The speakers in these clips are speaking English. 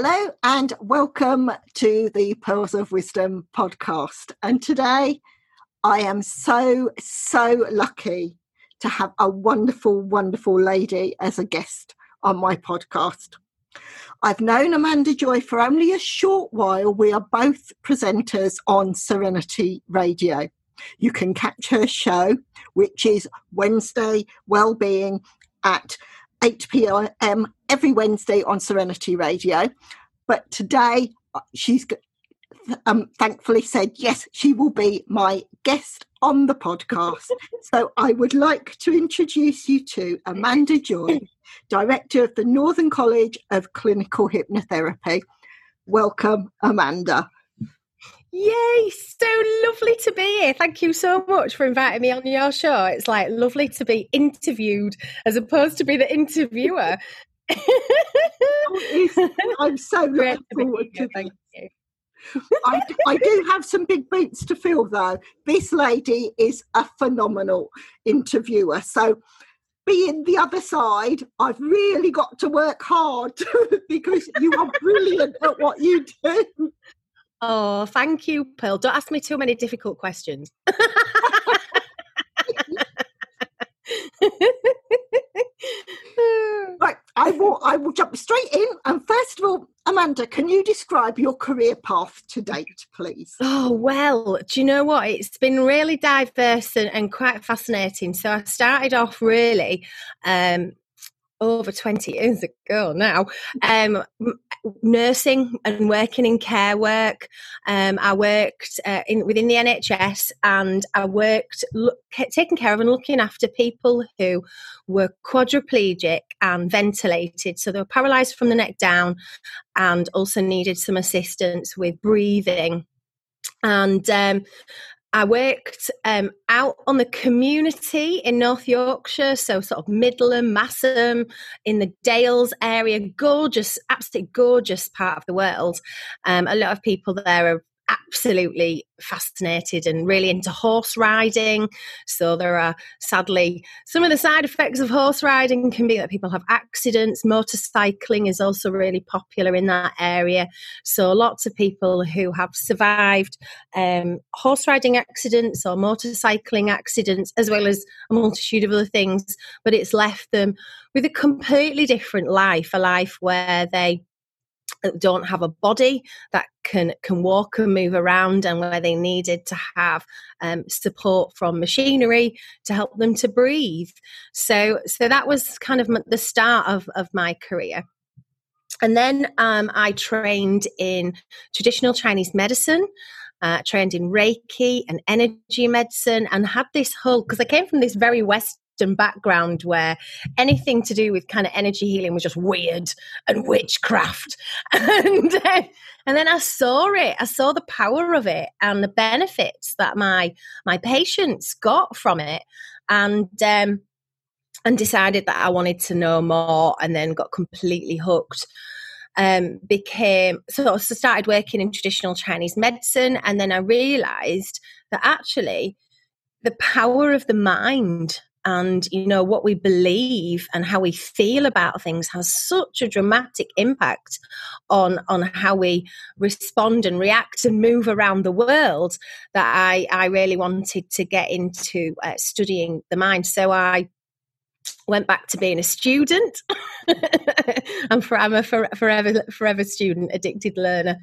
Hello and welcome to the Pearls of Wisdom podcast. And today I am so, so lucky to have a wonderful, wonderful lady as a guest on my podcast. I've known Amanda Joy for only a short while. We are both presenters on Serenity Radio. You can catch her show, which is Wednesday Wellbeing at 8 p.m. every Wednesday on Serenity Radio. But today, uh, she's um, thankfully said, yes, she will be my guest on the podcast. so I would like to introduce you to Amanda Joy, Director of the Northern College of Clinical Hypnotherapy. Welcome, Amanda. Yay, so lovely to be here. Thank you so much for inviting me on your show. It's like lovely to be interviewed as opposed to be the interviewer. Oh, I'm so looking forward to Thank you. I, I, do have some big boots to fill though. This lady is a phenomenal interviewer. So, being the other side, I've really got to work hard because you are brilliant at what you do. Oh, thank you, Pearl. Don't ask me too many difficult questions. right, I will I will jump straight in. And first of all, Amanda, can you describe your career path to date, please? Oh well, do you know what? It's been really diverse and, and quite fascinating. So I started off really um, over 20 years ago now. Um, nursing and working in care work. Um, i worked uh, in within the nhs and i worked look, taking care of and looking after people who were quadriplegic and ventilated. So they were paralyzed from the neck down and also needed some assistance with breathing. And um, I worked um, out on the community in North Yorkshire, so sort of Middleham, Masham, in the Dales area. Gorgeous, absolutely gorgeous part of the world. Um, a lot of people there are absolutely fascinated and really into horse riding. So there are sadly some of the side effects of horse riding can be that people have accidents. Motorcycling is also really popular in that area. So lots of people who have survived um, horse riding accidents or motorcycling accidents, as well as a multitude of other things, but it's left them with a completely different life, a life where they don't have a body that can can walk and move around and where they needed to have um, support from machinery to help them to breathe. So so that was kind of the start of of my career. And then um, I trained in traditional Chinese medicine, uh, trained in Reiki and energy medicine, and had this whole because I came from this very West background where anything to do with kind of energy healing was just weird and witchcraft. and, uh, and then I saw it. I saw the power of it and the benefits that my my patients got from it. And um, and decided that I wanted to know more and then got completely hooked. Um, became so, so started working in traditional Chinese medicine, and then I realized that actually the power of the mind and you know what we believe and how we feel about things has such a dramatic impact on on how we respond and react and move around the world that i i really wanted to get into uh, studying the mind. So i went back to being a student. I'm, for, I'm a for, forever forever student, addicted learner,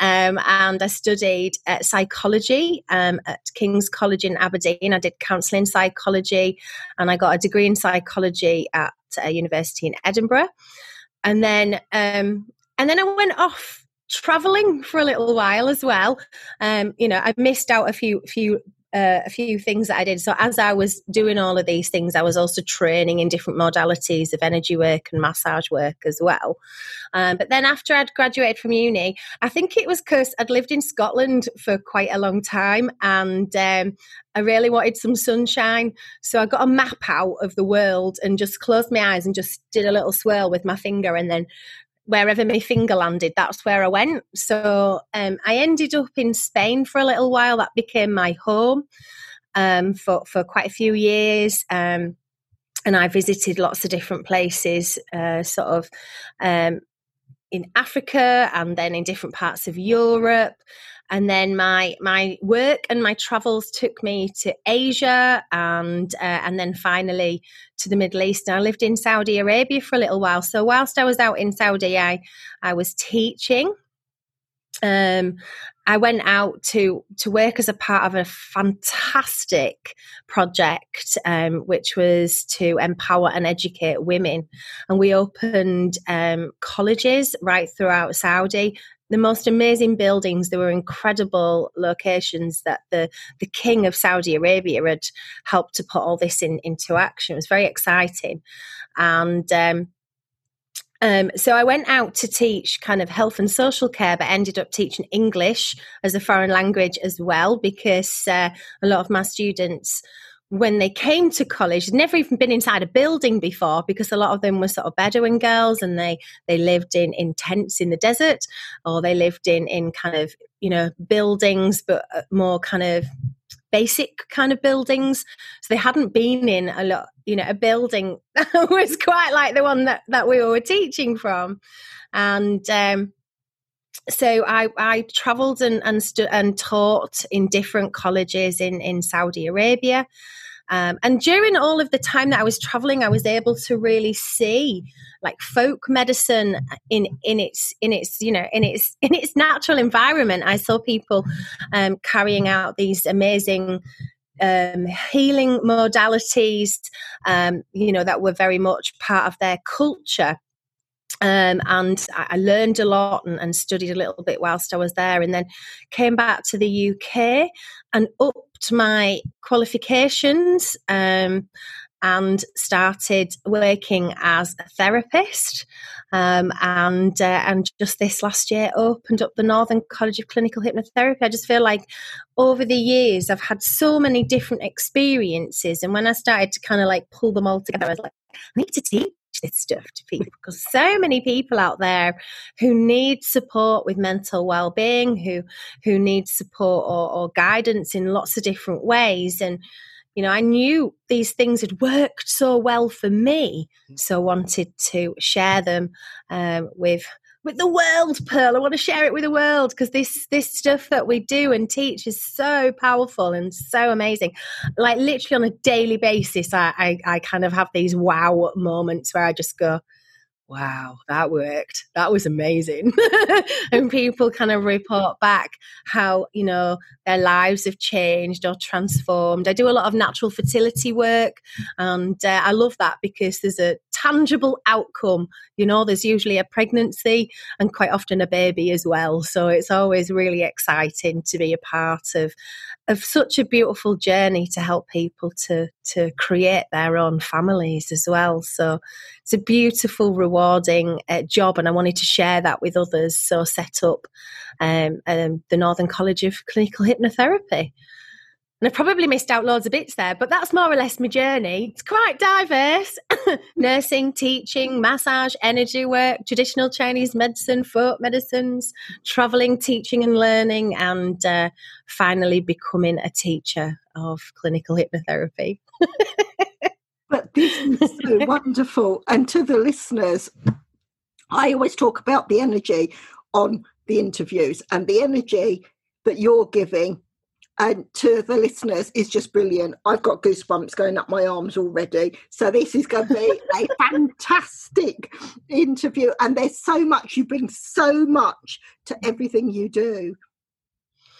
um, and I studied uh, psychology um, at King's College in Aberdeen. I did counselling psychology, and I got a degree in psychology at a university in Edinburgh, and then um, and then I went off traveling for a little while as well. Um, you know, I missed out a few few uh, a few things that I did. So as I was doing all of these things, I was also training in different modalities of energy work and massage work as well. Um, but then after I'd graduated from uni, I think it was because I'd lived in Scotland for quite a long time and um, I really wanted some sunshine. So I got a map out of the world and just closed my eyes and just did a little swirl with my finger and then wherever my finger landed, that's where I went. So um, I ended up in Spain for a little while. That became my home um, for for quite a few years. Um, and I visited lots of different places, uh, sort of um, in Africa and then in different parts of Europe and then my my work and my travels took me to Asia and uh, and then finally to the Middle East. And I lived in Saudi Arabia for a little while. So whilst I was out in Saudi, I I was teaching. Um, I went out to to work as a part of a fantastic project, um, which was to empower and educate women. And we opened um, colleges right throughout Saudi, the most amazing buildings. There were incredible locations that the the king of Saudi Arabia had helped to put all this in into action. It was very exciting, and. Um, um, so I went out to teach kind of health and social care, but ended up teaching English as a foreign language as well because uh, a lot of my students when they came to college, never even been inside a building before because a lot of them were sort of Bedouin girls and they they lived in, in tents in the desert or they lived in in kind of you know buildings but uh, more kind of basic kind of buildings. So they hadn't been in a lot you know a building that was quite like the one that that we were teaching from. And um so I, I traveled and and, stu- and taught in different colleges in, in Saudi Arabia. Um, and during all of the time that I was traveling, I was able to really see like folk medicine in in its in its you know in its in its natural environment. I saw people um, carrying out these amazing um, healing modalities, um, you know, that were very much part of their culture. Um, and I learned a lot and, and, studied a little bit whilst I was there, and then came back to the UK and upped my qualifications um, and started working as a therapist. Um, and uh, and just this last year opened up the Northern College of Clinical Hypnotherapy. I just feel like over the years I've had so many different experiences, and when I started to kind of like pull them all together, I was like, I need to teach this stuff to people because so many people out there who need support with mental well-being who who need support or, or guidance in lots of different ways. And you know i knew these things had worked so well for me so wanted to share them um, with with the world, Pearl. I want to share it with the world because this this stuff that we do and teach is so powerful and so amazing. Like literally on a daily basis, I, I, I kind of have these wow moments where I just go, wow, that worked. That was amazing. and people kind of report back how, you know, their lives have changed or transformed. I do a lot of natural fertility work and uh, I love that because there's a tangible outcome. You know, there's usually a pregnancy and quite often a baby as well. So it's always really exciting to be a part of of such a beautiful journey to help people to to create their own families as well. So it's a beautiful, rewarding uh, job, and I wanted to share that with others. So set up um, um, the Northern College of Clinical Hypnotherapy. And I've probably missed out loads of bits there, but that's more or less my journey. It's quite diverse nursing, teaching, massage, energy work, traditional Chinese medicine, folk medicines, traveling, teaching and learning, and uh, finally becoming a teacher of clinical hypnotherapy. but this is so wonderful. And to the listeners, I always talk about the energy on the interviews and the energy that you're giving and to the listeners is just brilliant. I've got goosebumps going up my arms already. So this is going to be a fantastic interview, and there's so much you bring so much to everything you do.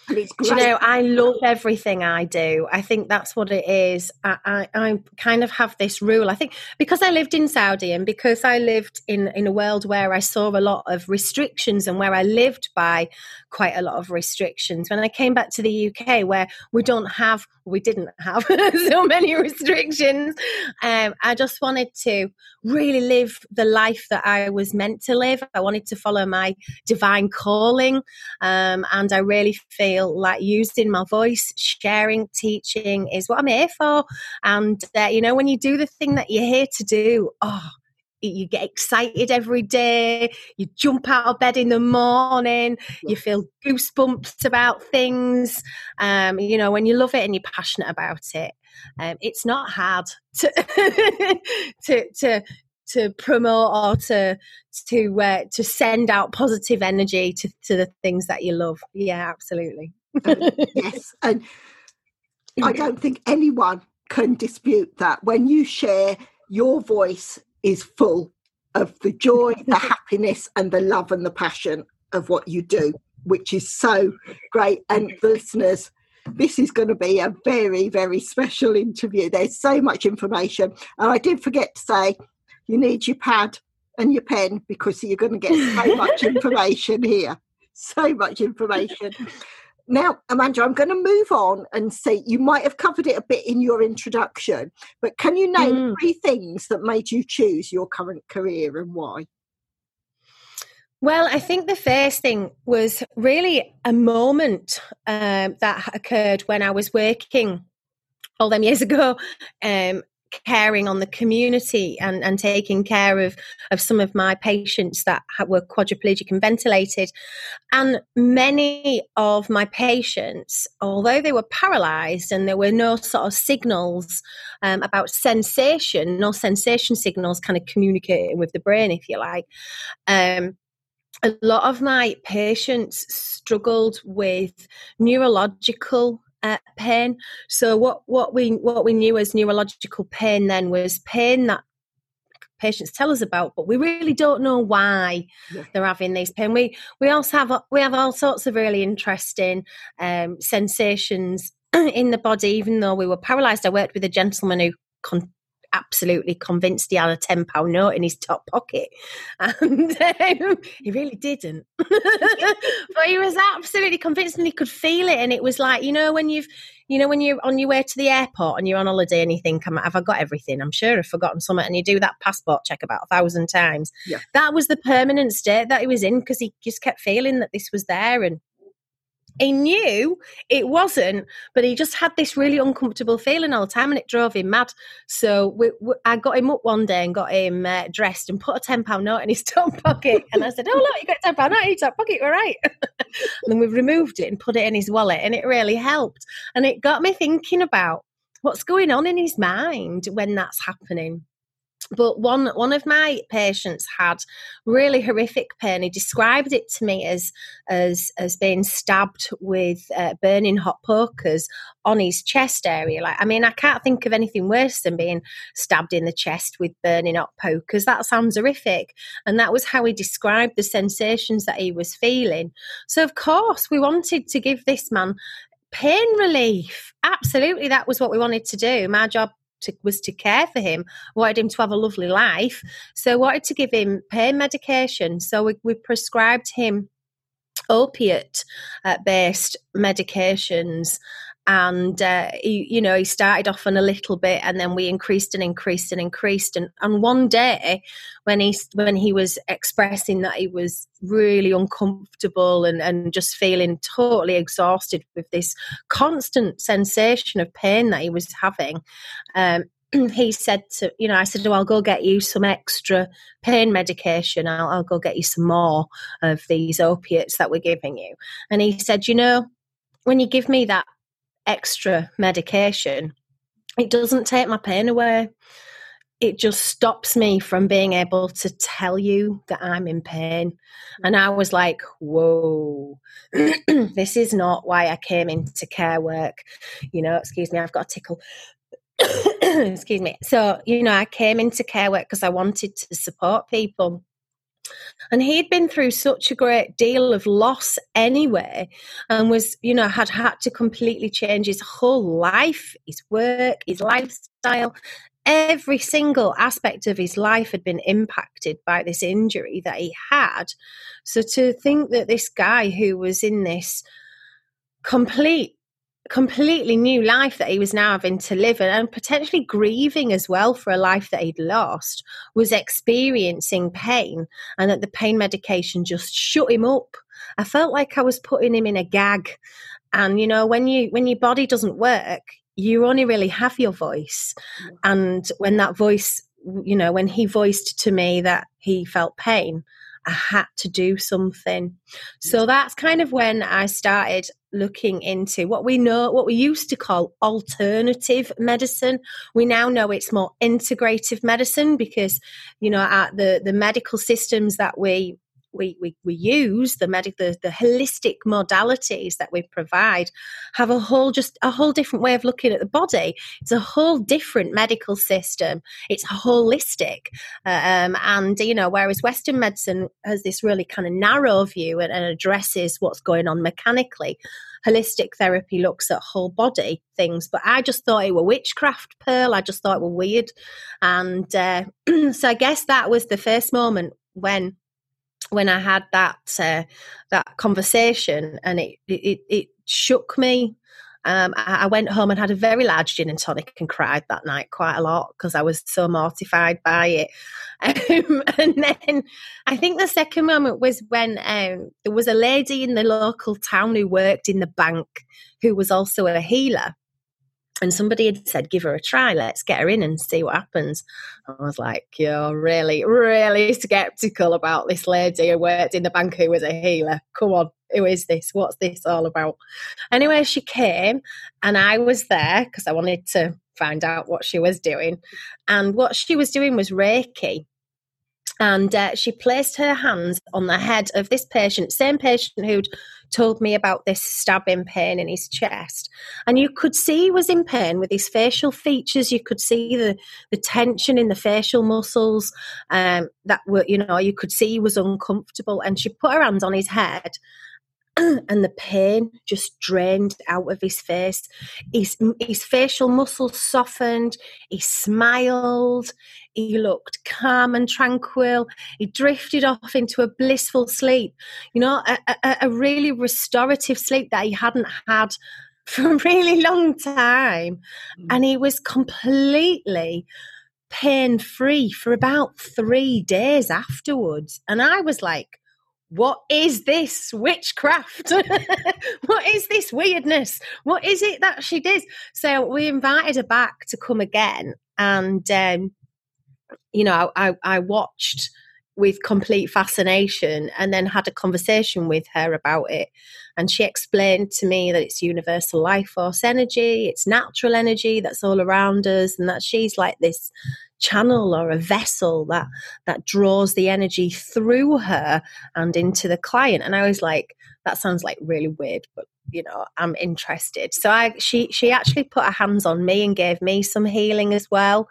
And it's great. Do you know, I love everything I do. I think that's what it is. I, I, I, kind of have this rule. I think because I lived in Saudi and because I lived in, in a world where I saw a lot of restrictions and where I lived by quite a lot of restrictions. When I came back to the UK, where we don't have, we didn't have so many restrictions, um, I just wanted to really live the life that I was meant to live. I wanted to follow my divine calling. Um, and I really feel like using my voice, sharing, teaching is what I'm here for. And, uh, you know, when you do the thing that you're here to do, oh, you get excited every day you jump out of bed in the morning you feel goosebumps about things um, you know when you love it and you're passionate about it um, it's not hard to to to to promote or to to uh, to send out positive energy to, to the things that you love. Yeah, absolutely. yes, and I don't think anyone can dispute that when you share your voice is full of the joy, the happiness, and the love and the passion of what you do, which is so great. And the listeners, this is going to be a very, very special interview. There's so much information. And I did forget to say, you need your pad and your pen because you're going to get so much information here. So much information. Now, Amanda, I'm going to move on and see. You might have covered it a bit in your introduction, but can you name mm. three things that made you choose your current career and why? Well, I think the first thing was really a moment um, that occurred when I was working all them years ago um, caring on the community and, and taking care of, of some of my patients that were quadriplegic and ventilated. And many of my patients, although they were paralyzed and there were no sort of signals um, about sensation, no sensation signals kind of communicating with the brain, if you like. Um, a lot of my patients struggled with neurological uh, pain. So what what we what we knew as neurological pain then was pain that patients tell us about, but we really don't know why yeah. they're having these pain. We we also have we have all sorts of really interesting um, sensations in the body. Even though we were paralysed, I worked with a gentleman who con- absolutely convinced he had a ten pound note in his top pocket, and um, he really didn't. but he was absolutely convinced, and he could feel it. And it was like you know when you've you know when you're on your way to the airport and you're on holiday and you think, "Have I got everything?" I'm sure I've forgotten something, and you do that passport check about a thousand times. Yeah. That was the permanent state that he was in because he just kept feeling that this was there and he knew it wasn't, but he just had this really uncomfortable feeling all the time, and it drove him mad. So we, we, I got him up one day and got him uh, dressed and put a ten pound note in his top pocket, and I said, "Oh look, you got a ten pound note in your top pocket. We're right." and then we removed it and put it in his wallet, and it really helped. And it got me thinking about what's going on in his mind when that's happening but one one of my patients had really horrific pain. He described it to me as as as being stabbed with uh, burning hot pokers on his chest area. Like, I mean, I can't think of anything worse than being stabbed in the chest with burning hot pokers. That sounds horrific, and that was how he described the sensations that he was feeling. So, of course, we wanted to give this man pain relief. Absolutely, that was what we wanted to do. My job to, was to care for him, wanted him to have a lovely life. So wanted to give him pain medication. So we, we prescribed him opiate uh, based medications and uh, he, you know he started off on a little bit and then we increased and increased and increased. And, and one day when he when he was expressing that he was really uncomfortable and, and just feeling totally exhausted with this constant sensation of pain that he was having um, he said to you know i said oh i'll go get you some extra pain medication. I'll, I'll go get you some more of these opiates that we're giving you. And he said you know when you give me that extra medication, it doesn't take my pain away. It just stops me from being able to tell you that I'm in pain. And I was like, whoa, this is not why I came into care work. You know, excuse me, I've got a tickle. excuse me. So, you know, I came into care work because I wanted to support people and he'd been through such a great deal of loss anyway and was you know had had to completely change his whole life his work his lifestyle. Every single aspect of his life had been impacted by this injury that he had. So to think that this guy who was in this complete completely new life that he was now having to live in and potentially grieving as well for a life that he'd lost was experiencing pain and that the pain medication just shut him up. I felt like i was putting him in a gag. And you know when you when your body doesn't work you only really have your voice. And when that voice you know when he voiced to me that he felt pain I had to do something. So that's kind of when I started looking into what we know, what we used to call alternative medicine. We now know it's more integrative medicine because, you know, at the, the medical systems that we we, we, we use the medic the, the holistic modalities that we provide have a whole just a whole different way of looking at the body. It's a whole different medical system. It's holistic. Um, and you know whereas western medicine has this really kind of narrow view and, and addresses what's going on mechanically holistic therapy looks at whole body things. But i just thought it were witchcraft pearl. I just thought it were weird. And uh, so i guess that was the first moment when when I had that uh, that conversation, and it it, it shook me. Um, I, I, went home and had a very large gin and tonic and cried that night quite a lot because I was so mortified by it. Um, and then I think the second moment was when um, there was a lady in the local town who worked in the bank who was also a healer and somebody had said, give her a try, let's get her in and see what happens. I was like, you're really, really skeptical about this lady who worked in the bank who was a healer. Come on, who is this? What's this all about? Anyway, she came and I was there because I wanted to find out what she was doing. And what she was doing was Reiki and uh, she placed her hands on the head of this patient, same patient who'd told me about this stabbing pain in his chest. And you could see he was in pain with his facial features. You could see the, the tension in the facial muscles um, that were, you know, you could see he was uncomfortable. And she put her hands on his head and the pain just drained out of his face. His, his facial muscles softened. He smiled. He looked calm and tranquil. He drifted off into a blissful sleep, you know, a, a, a really restorative sleep that he hadn't had for a really long time. Mm. And he was completely pain free for about three days afterwards. And I was like, what is this witchcraft? what is this weirdness? What is it that she did? So we invited her back to come again. And, um, you know, I, I watched with complete fascination and then had a conversation with her about it. And she explained to me that it's universal life force energy, it's natural energy that's all around us, and that she's like this channel or a vessel that that draws the energy through her and into the client. And i was like that sounds like really weird but you know i'm interested. So i she she actually put her hands on me and gave me some healing as well.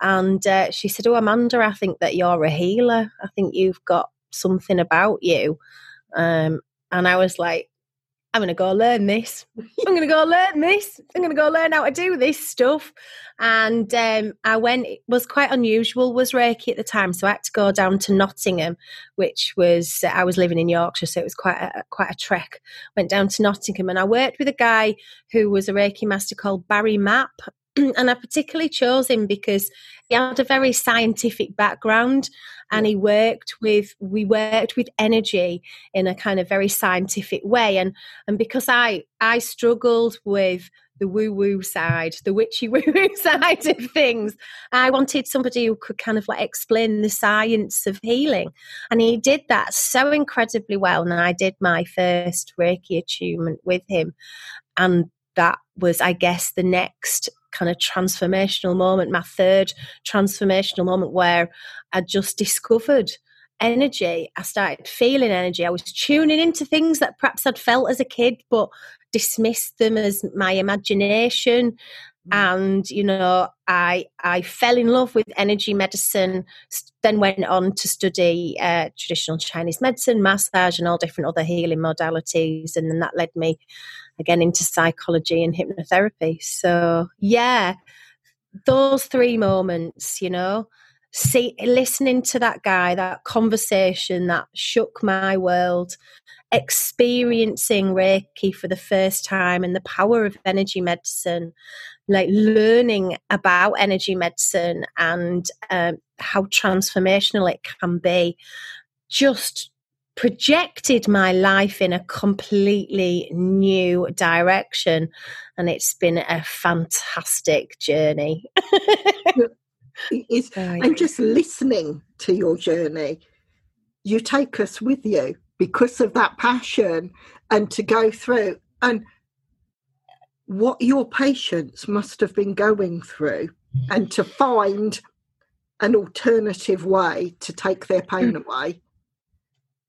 And uh, she said oh amanda i think that you're a healer. I think you've got something about you. Um, and i was like I'm going to go learn this. I'm going to go learn this. I'm going to go learn how to do this stuff. And um, I went, it was quite unusual, was Reiki at the time. So I had to go down to Nottingham, which was, I was living in Yorkshire, so it was quite a, quite a trek. Went down to Nottingham and I worked with a guy who was a Reiki master called Barry Mapp. and I particularly chose him because he had a very scientific background and he worked with we worked with energy in a kind of very scientific way and and because I I struggled with the woo woo side, the witchy woo woo side of things. I wanted somebody who could kind of like explain the science of healing. And he did that so incredibly well. And I did my first Reiki attunement with him. And that was, I guess, the next kind of transformational moment, my third transformational moment where I just discovered energy. I started feeling energy. I was tuning into things that perhaps I'd felt as a kid, but dismissed them as my imagination. and you know i i fell in love with energy medicine then went on to study uh, traditional chinese medicine massage and all different other healing modalities and then that led me again into psychology and hypnotherapy. So yeah those three moments you know see listening to that guy that conversation that shook my world experiencing reiki for the first time and the power of energy medicine like learning about energy medicine and um, how transformational it can be just projected my life in a completely new direction and it's been a fantastic journey. Is and just listening to your journey. You take us with you because of that passion and to go through and what your patients must have been going through and to find an alternative way to take their pain mm. away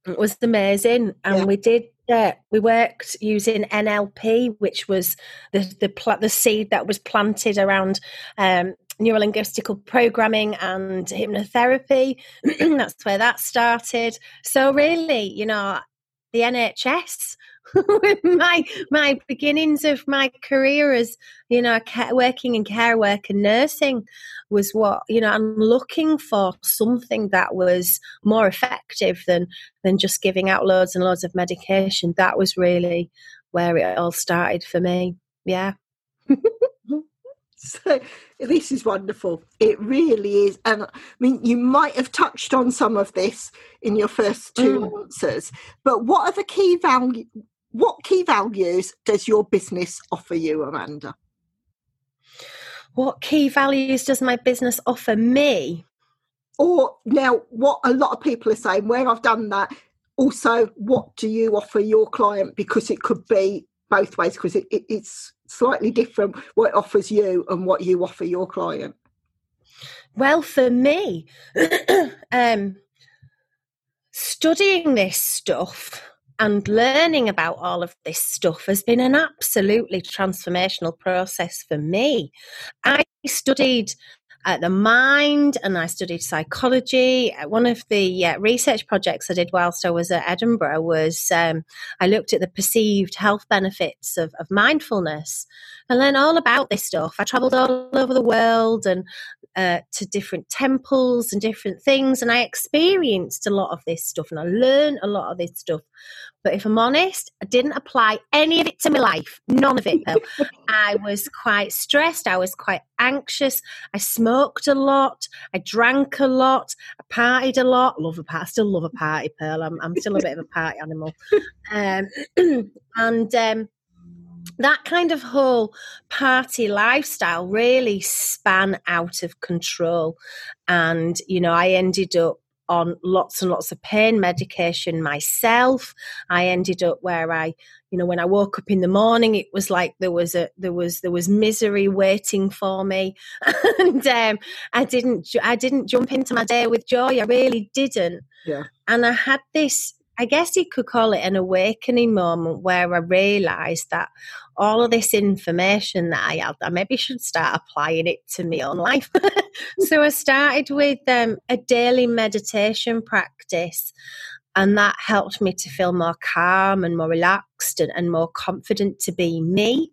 it was amazing and yeah. we did uh, we worked using NLP, which was the the, pl- the seed that was planted around um, neurolinguistical programming and hypnotherapy. That's where that started. So really, you know, the NHS with my my beginnings of my career as you know working in care work and nursing was what you know i'm looking for something that was more effective than than just giving out loads and loads of medication that was really where it all started for me yeah so this is wonderful. It really is. And I mean, you might have touched on some of this in your first two mm. answers, but what are the key value? What key values does your business offer you, Amanda? What key values does my business offer me? Or now, what a lot of people are saying, where I've done that, also, what do you offer your client? Because it could be both ways, because it, it, it's slightly different what it offers you and what you offer your client? Well, for me, um, studying this stuff and learning about all of this stuff has been an absolutely transformational process for me. I studied uh, the mind and I studied psychology. Uh, one of the uh, research projects I did whilst I was at Edinburgh was um, I looked at the perceived health benefits of, of mindfulness and learned all about this stuff. I travelled all over the world and uh, to different temples and different things, and I experienced a lot of this stuff and I learned a lot of this stuff. But if I'm honest, I didn't apply any of it to my life. None of it, though. I was quite stressed. I was quite anxious. I smoked a lot. I drank a lot. I partied a lot. Love a party. I still love a party, Pearl. I'm, I'm still a bit of a party animal. Um, and um, that kind of whole party lifestyle really span out of control. And, you know, I ended up on lots and lots of pain medication myself. I ended up where I, you know, when I woke up in the morning, it was like there was a there was there was misery waiting for me, and um, I didn't I didn't jump into my day with joy. I really didn't. Yeah. And I had this. I guess you could call it an awakening moment where I realised that all of this information that I had, I maybe should start applying it to my own life. so I started with um, a daily meditation practice, and that helped me to feel more calm and more relaxed and, and more confident to be me.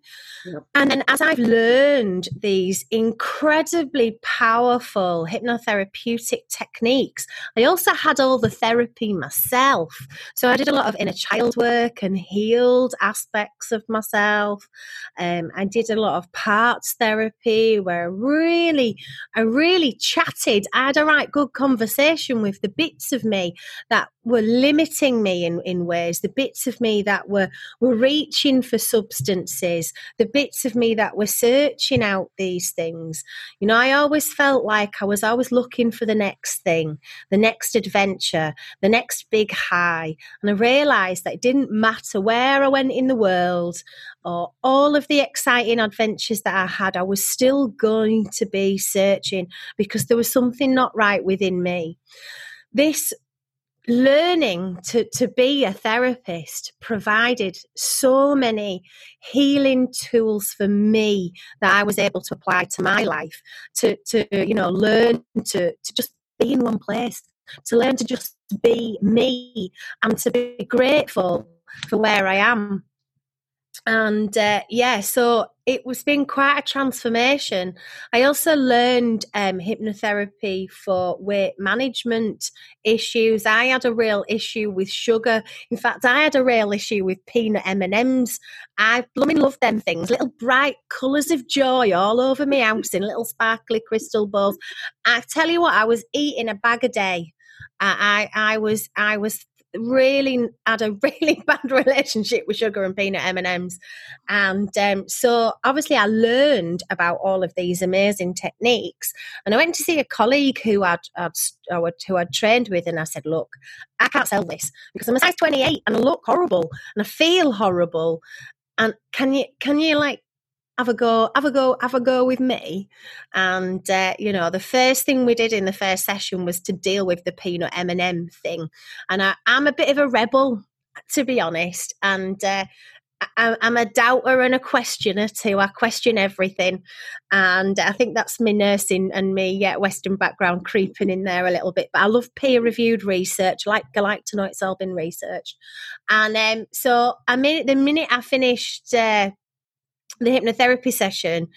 And then as I've learned these incredibly powerful hypnotherapeutic techniques, I also had all the therapy myself. So I did a lot of inner child work and healed aspects of myself. Um, I did a lot of parts therapy where I really, I really chatted. I had a right good conversation with the bits of me that were limiting me in, in ways, the bits of me that were, were reaching for substances, the bits of me that were searching out these things. You know, I always felt like I was always looking for the next thing, the next adventure, the next big high. And I realized that it didn't matter where I went in the world or all of the exciting adventures that I had, I was still going to be searching because there was something not right within me. This learning to, to be a therapist provided so many healing tools for me that I was able to apply to my life to, to you know, learn to, to just be in one place, to learn to just be me and to be grateful for where I am and uh, yeah, so it was been quite a transformation. I also learned um, hypnotherapy for weight management issues. I had a real issue with sugar. In fact, I had a real issue with peanut M and M's. I blooming love them things, little bright colours of joy all over my house in little sparkly crystal balls. I tell you what, I was eating a bag a day. I, I was I was really had a really bad relationship with sugar and peanut M&Ms. And um, so obviously I learned about all of these amazing techniques. And I went to see a colleague who I'd, I'd, who I'd trained with and I said look I can't sell this because I'm a size 28 and I look horrible and I feel horrible. And can you can you like have a go, have a go, have a go with me. And uh, you know, the first thing we did in the first session was to deal with the peanut M and M thing. And I, am a bit of a rebel, to be honest. And uh, I, I'm a doubter and a questioner too. I question everything, and I think that's my nursing and me yeah, Western background creeping in there a little bit. But I love peer reviewed research. Like I like to know it's all been researched. And um, so I mean, the minute I finished. Uh, the hypnotherapy session,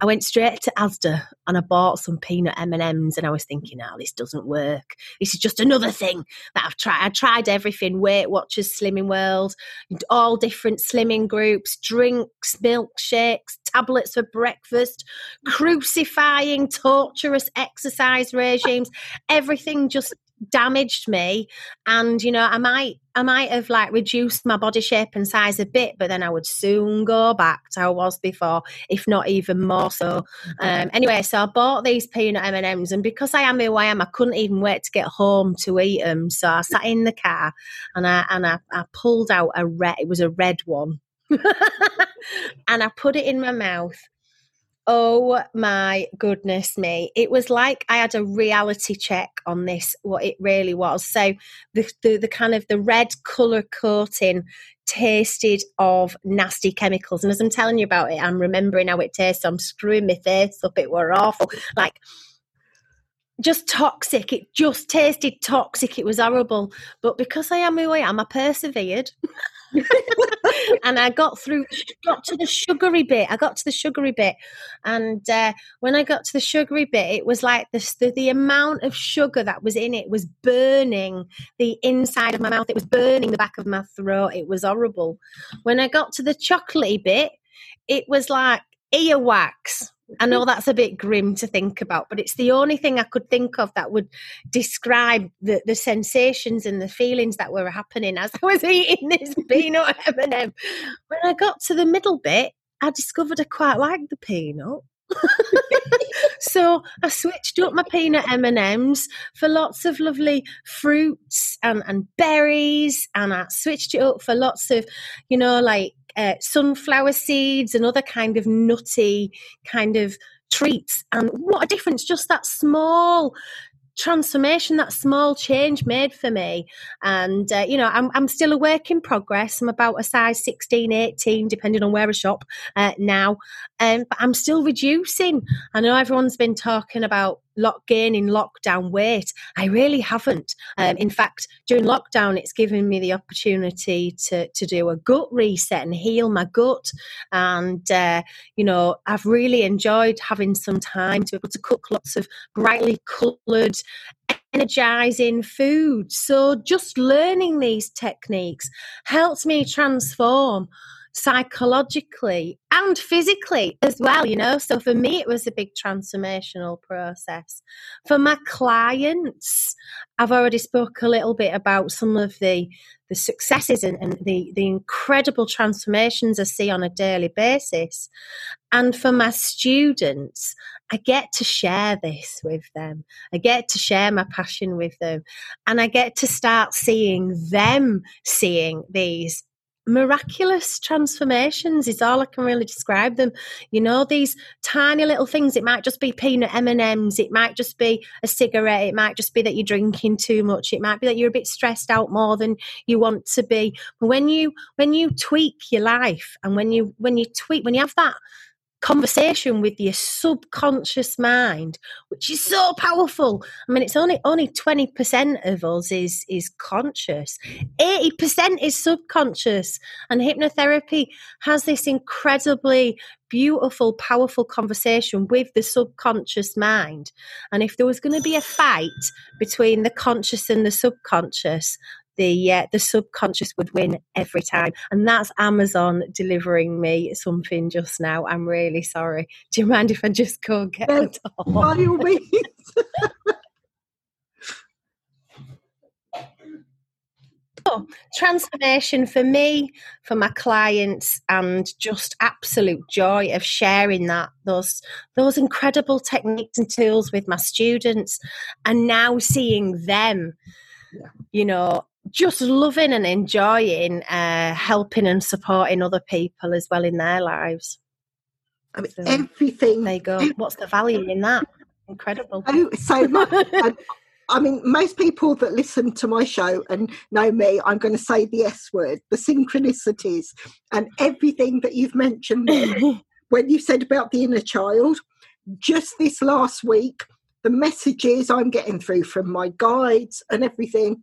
I went straight to Asda and I bought some peanut M and M's, and I was thinking, "Oh, this doesn't work. This is just another thing that I've tried. I tried everything: Weight Watchers, Slimming World, all different slimming groups, drinks, milkshakes, tablets for breakfast, crucifying, torturous exercise regimes. Everything just damaged me. And you know i might i might have like reduced my body shape and size a bit but then i would soon go back to how i was before if not even more so. Um, anyway so i bought these peanut m&ms and because i am who i am i couldn't even wait to get home to eat them so i sat in the car and i and i, I pulled out a red it was a red one. And i put it in my mouth Oh my goodness me. It was like I had a reality check on this, what it really was. So the, the, the kind of the red colour coating tasted of nasty chemicals. And as I'm telling you about it, I'm remembering how it tastes. I'm screwing my face up. It were awful. Like just toxic. It just tasted toxic. It was horrible. But because I am who I am, I persevered. and I got through, got to the sugary bit. I got to the sugary bit, and uh, when I got to the sugary bit, it was like the, the, the amount of sugar that was in it was burning the inside of my mouth. It was burning the back of my throat. It was horrible. When I got to the chocolatey bit, it was like earwax. I know that's a bit grim to think about, but it's the only thing I could think of that would describe the, the sensations and the feelings that were happening as I was eating this peanut M&M. When I got to the middle bit, I discovered I quite liked the peanut. so I switched up my peanut M and M's for lots of lovely fruits and, and berries, and I switched it up for lots of, you know, like uh, sunflower seeds and other kind of nutty kind of treats. And what a difference just that small transformation, that small change made for me. And, uh, you know, I'm, I'm still a work in progress. I'm about a size 16, 18, depending on where I shop uh, now. Um, but I'm still reducing. I know everyone's been talking about lock gaining lockdown weight. I really haven't. Um, in fact, during lockdown, it's given me the opportunity to to do a gut reset and heal my gut. And uh, you know, I've really enjoyed having some time to be able to cook lots of brightly coloured energizing food. So just learning these techniques helps me transform psychologically and physically as well, you know. So for me, it was a big transformational process. For my clients, I've already spoke a little bit about some of the the successes and, and the, the incredible transformations I see on a daily basis. And for my students, I get to share this with them. I get to share my passion with them. And I get to start seeing them seeing these miraculous transformations is all I can really describe them. You know, these tiny little things. It might just be peanut M and M's. It might just be a cigarette. It might just be that you're drinking too much. It might be that you're a bit stressed out more than you want to be. But when you when you tweak your life and when you when you tweak when you have that conversation with your subconscious mind, which is so powerful. I mean, it's only only twenty percent of us is is conscious. Eighty percent is subconscious, and hypnotherapy has this incredibly beautiful, powerful conversation with the subconscious mind. And if there was going to be a fight between the conscious and the subconscious, the uh, the subconscious would win every time. And that's amazon delivering me something just now. I'm really sorry. Do you mind if i just go get the door by all means. Oh, transformation for me for my clients and just absolute joy of sharing that those those incredible techniques and tools with my students and now seeing them yeah. you know just loving and enjoying uh, helping and supporting other people as well in their lives. I mean, so, everything. There you go. What's the value in that? Incredible. Oh, so much. I, I mean, most people that listen to my show and know me, I'm going to say the S word, the synchronicities, and everything that you've mentioned when you said about the inner child. Just this last week, the messages I'm getting through from my guides and everything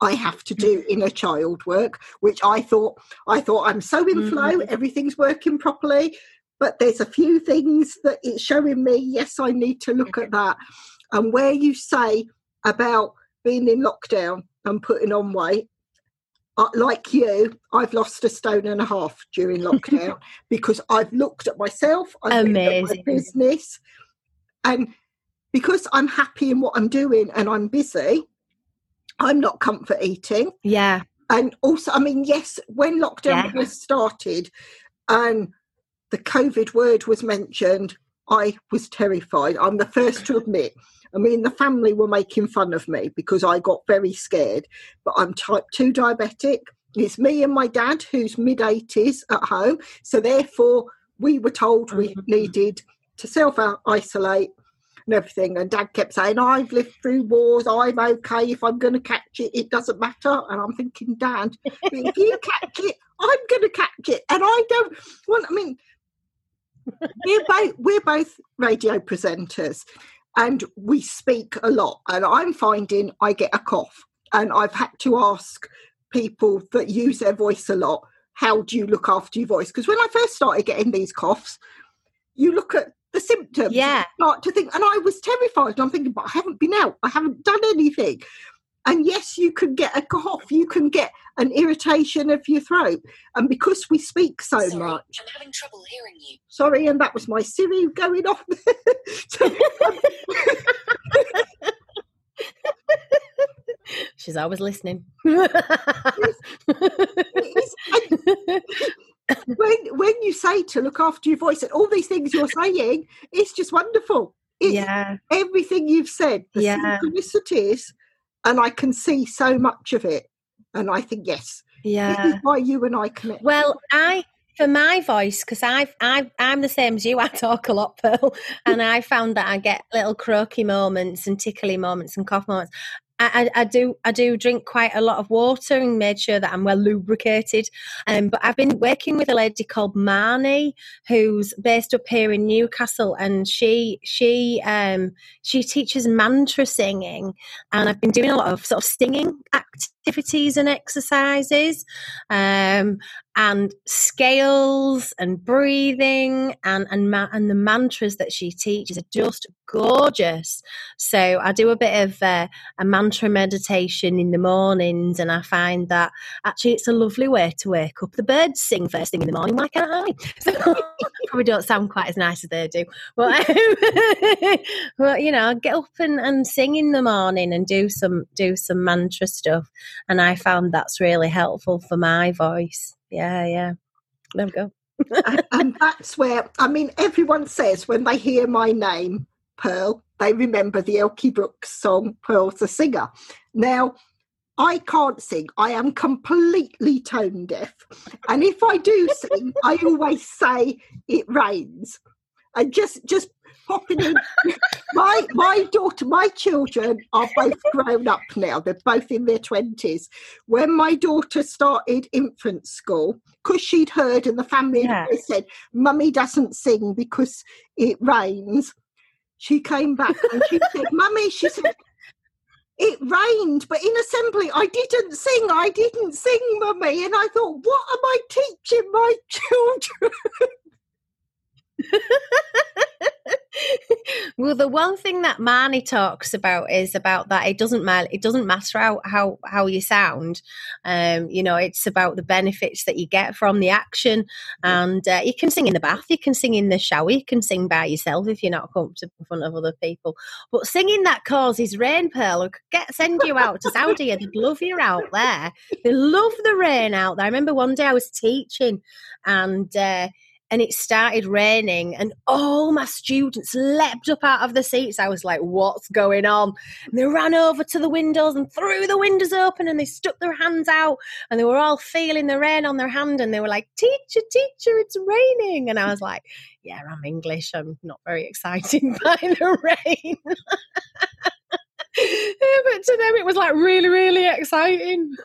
I have to do inner child work, which I thought I thought I'm so in flow, mm-hmm. everything's working properly. But there's a few things that it's showing me, yes, I need to look at that. And where you say about being in lockdown and putting on weight, uh, like you, I've lost a stone and a half during lockdown because I've looked at myself, I've Amazing. looked at my business, and because I'm happy in what I'm doing and I'm busy, I'm not comfort eating. Yeah. And also, I mean, yes, when lockdown yeah. started and the COVID word was mentioned, I was terrified. I'm the first to admit. I mean, the family were making fun of me because I got very scared. But I'm type 2 diabetic. It's me and my dad, who's mid 80s at home. So, therefore, we were told we mm-hmm. needed to self isolate and everything. And dad kept saying, I've lived through wars, I'm okay. If I'm going to catch it, it doesn't matter. And I'm thinking, Dad, if you catch it, I'm going to catch it. And I don't want, I mean, we're both, we're both radio presenters and we speak a lot. And I'm finding I get a cough. And I've had to ask people that use their voice a lot, how do you look after your voice? Because when I first started getting these coughs, you look at the symptoms. Yeah. Start to think, and I was terrified. I'm thinking, but I haven't been out. I haven't done anything. And yes, you can get a cough. You can get an irritation of your throat. And because we speak so Sorry, much, I'm having trouble hearing you. Sorry, and that was my Siri going off. so, She's always listening when when you say to look after your voice and all these things you're saying, it's just wonderful. It's yeah. everything you've said, the yeah. synchronicities, and I can see so much of it. And I think yes, yeah, this is why you and I connect. Well, I for my voice because I've, I've I'm the same as you. I talk a lot, Pearl, and I found that I get little croaky moments and tickly moments and cough moments. I, I, do I do drink quite a lot of water and made sure that I'm well lubricated. Um, but I've been working with a lady called Marnie, who's based up here in Newcastle, and she she um, she teaches mantra singing, and I've been doing a lot of sort of singing activities and exercises. Um, and scales and breathing and and ma- and the mantras that she teaches are just gorgeous. So I do a bit of uh, a mantra meditation in the mornings, and I find that actually it's a lovely way to wake up. The birds sing first thing in the morning. Why can't I? So, probably don't sound quite as nice as they do, but but you know, get up and, and sing in the morning and do some do some mantra stuff, and I found that's really helpful for my voice. Yeah, yeah. There we go. and, that's where I mean everyone says when they hear my name, Pearl, they remember the Elkie Brooks song Pearl's a Singer. Now, I can't sing. I am completely tone deaf. And if I do sing, I always say it rains. And just just my my daughter, my children are both grown up now. They're both in their twenties. When my daughter started infant school, because she'd heard and the family yeah. said, "Mummy doesn't sing because it rains." She came back and she said, "Mummy," she said. It rained, but in assembly I didn't sing. I didn't sing, mummy. And I thought, what am I teaching my children? Well, the one thing that Marnie talks about is about that it doesn't matter. It doesn't matter how how, how you sound. Um, you know, it's about the benefits that you get from the action. And uh, you can sing in the bath, you can sing in the shower, you can sing by yourself if you're not comfortable in front of other people. But singing that causes rain, Pearl. get send you out to Saudi. They'd love you out there. They love the rain out there. I remember one day I was teaching and. Uh, and it started raining and all my students leapt up out of the seats. I was like what's going on? And they ran over to the windows and threw the windows open and they stuck their hands out and they were all feeling the rain on their hand and they were like teacher teacher it's raining. And i was like yeah i'm english. I'm not very excited by the rain but to them it was like really really exciting.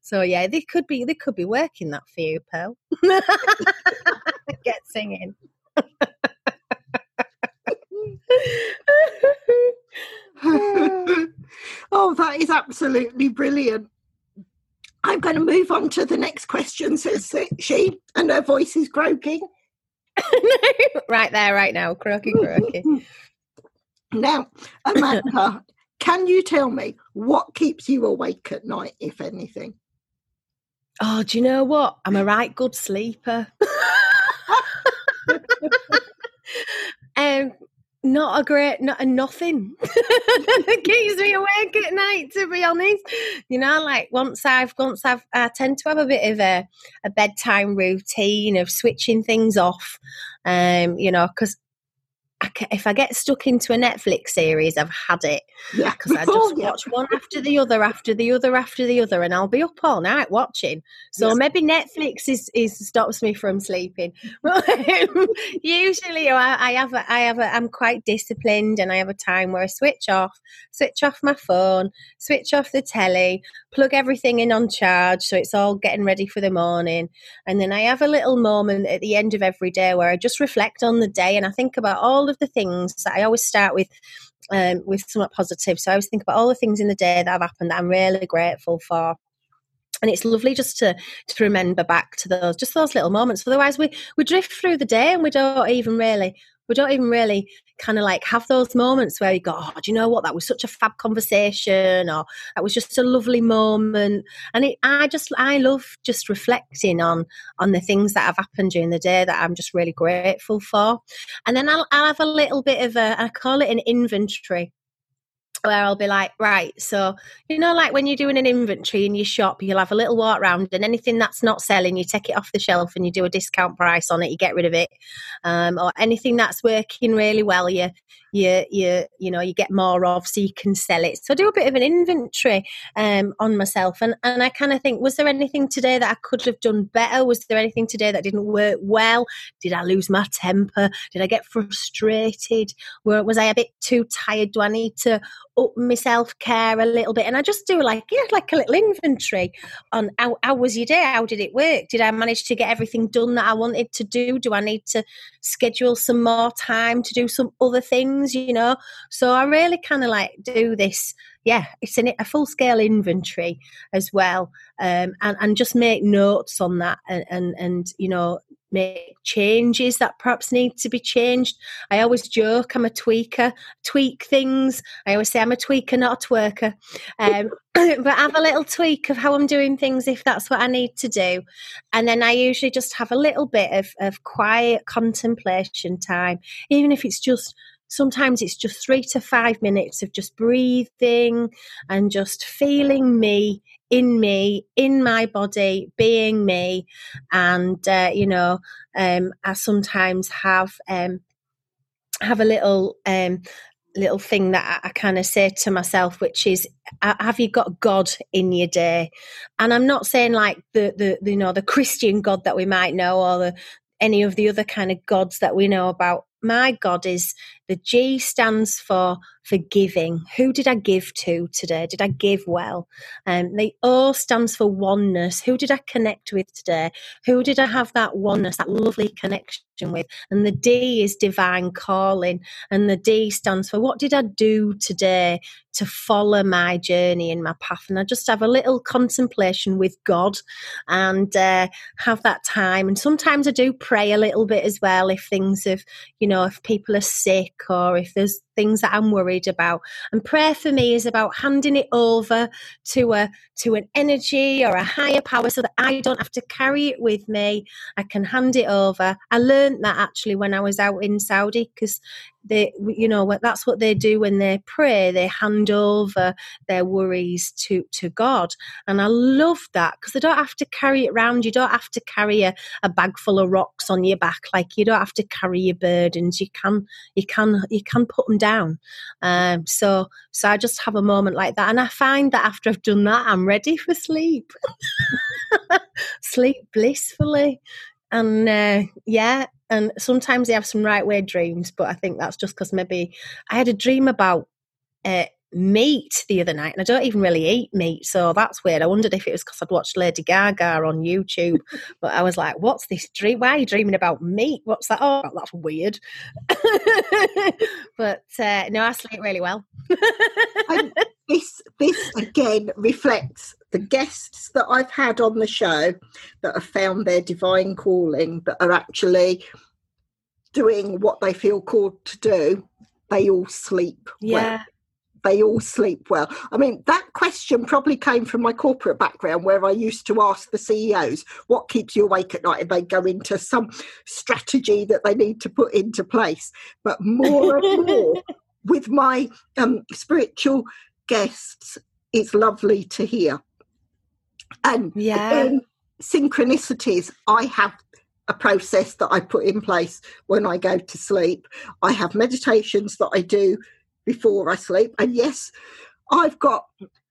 So yeah they could be they could be working that for you pearl get singing. Oh that is absolutely brilliant. I'm going to move on to the next question says she and her voice is croaking right there right now croaky croaky now, Amanda, can you tell me what keeps you awake at night, if anything? Oh, do you know what? I'm a right good sleeper. um, not a great, not a nothing. keeps me awake at night. To be honest, you know, like once I've once I've, I tend to have a bit of a, a bedtime routine of switching things off. Um, you know, because I if I get stuck into a Netflix series, I've had it. Yeah. Because I just oh, yeah. watch one after the other, after the other, after the other, and I'll be up all night watching. So yes. maybe Netflix is, is stops me from sleeping. Usually, I, I have a, I have a, I'm quite disciplined, and I have a time where I switch off, switch off my phone, switch off the telly, plug everything in on charge, so it's all getting ready for the morning, and then I have a little moment at the end of every day where I just reflect on the day and I think about all of the things that I always start with um, with somewhat positive. So I always think about all the things in the day that have happened that I'm really grateful for. And it's lovely just to to remember back to those just those little moments. Otherwise, we we drift through the day and we don't even really we don't even really kind of like have those moments where you go, oh, do you know what? That was such a fab conversation, or that was just a lovely moment. And it, I just, I love just reflecting on on the things that have happened during the day that I'm just really grateful for. And then I'll, I'll have a little bit of a, I call it an inventory where I'll be like, right, so you know, like when you're doing an inventory in your shop, you'll have a little walk around, and anything that's not selling, you take it off the shelf and you do a discount price on it, you get rid of it, um, or anything that's working really well, you you you you know you get more of, so you can sell it. So I do a bit of an inventory um, on myself, and and I kind of think, was there anything today that I could have done better? Was there anything today that didn't work well? Did I lose my temper? Did I get frustrated? Was I a bit too tired? Do I need to up my self care a little bit, and I just do like yeah, like a little inventory on how, how was your day? How did it work? Did I manage to get everything done that I wanted to do? Do I need to schedule some more time to do some other things? You know, so I really kind of like do this. Yeah, it's in a full scale inventory as well, um, and and just make notes on that, and and, and you know make changes that perhaps need to be changed. I always joke I'm a tweaker, tweak things. I always say I'm a tweaker, not a twerker. Um, but have a little tweak of how I'm doing things if that's what I need to do. And then I usually just have a little bit of, of quiet contemplation time, even if it's just sometimes it's just three to five minutes of just breathing and just feeling me in me, in my body, being me. And, uh, you know, um, I sometimes have, um, have a little, um, little thing that I, I kind of say to myself, which is, have you got God in your day? And I'm not saying like the, the, the you know, the Christian God that we might know or the, any of the other kind of gods that we know about. My God is the G stands for forgiving. Who did I give to today? Did I give well? Um, the O stands for oneness. Who did I connect with today? Who did I have that oneness, that lovely connection with? And the D is divine calling. And the D stands for what did I do today to follow my journey in my path? And I just have a little contemplation with God and uh, have that time. And sometimes I do pray a little bit as well if things have, you know, if people are sick or if there's things that I'm worried about. And prayer for me is about handing it over to a to an energy or a higher power so that I don't have to carry it with me. I can hand it over. I learned that actually when I was out in Saudi because they you know that's what they do when they pray. They hand over their worries to to god. And i love that because they don't have to carry it around you don't have to carry a, a bag full of rocks on your back. Like you don't have to carry your burdens. You can you can you can put them down. Um so so i just have a moment like that. And i find that after i've done that i'm ready for sleep. Sleep blissfully and uh, yeah and sometimes they have some right way dreams but i think that's just because maybe i had a dream about uh, meat the other night and i don't even really eat meat so that's weird. I wondered if it was because i'd watched lady gaga on youtube but i was like what's this dream? Why are you dreaming about meat? What's that? Oh that's weird. But uh, no i sleep really well. This this again reflects the guests that I've had on the show that have found their divine calling, that are actually doing what they feel called to do, they all sleep yeah. well. They all sleep well. I mean, that question probably came from my corporate background where I used to ask the CEOs, what keeps you awake at night? And they go into some strategy that they need to put into place. But more and more with my um, spiritual guests, it's lovely to hear and yeah. synchronicities, I have a process that I put in place when I go to sleep. I have meditations that I do before I sleep. And yes, I've got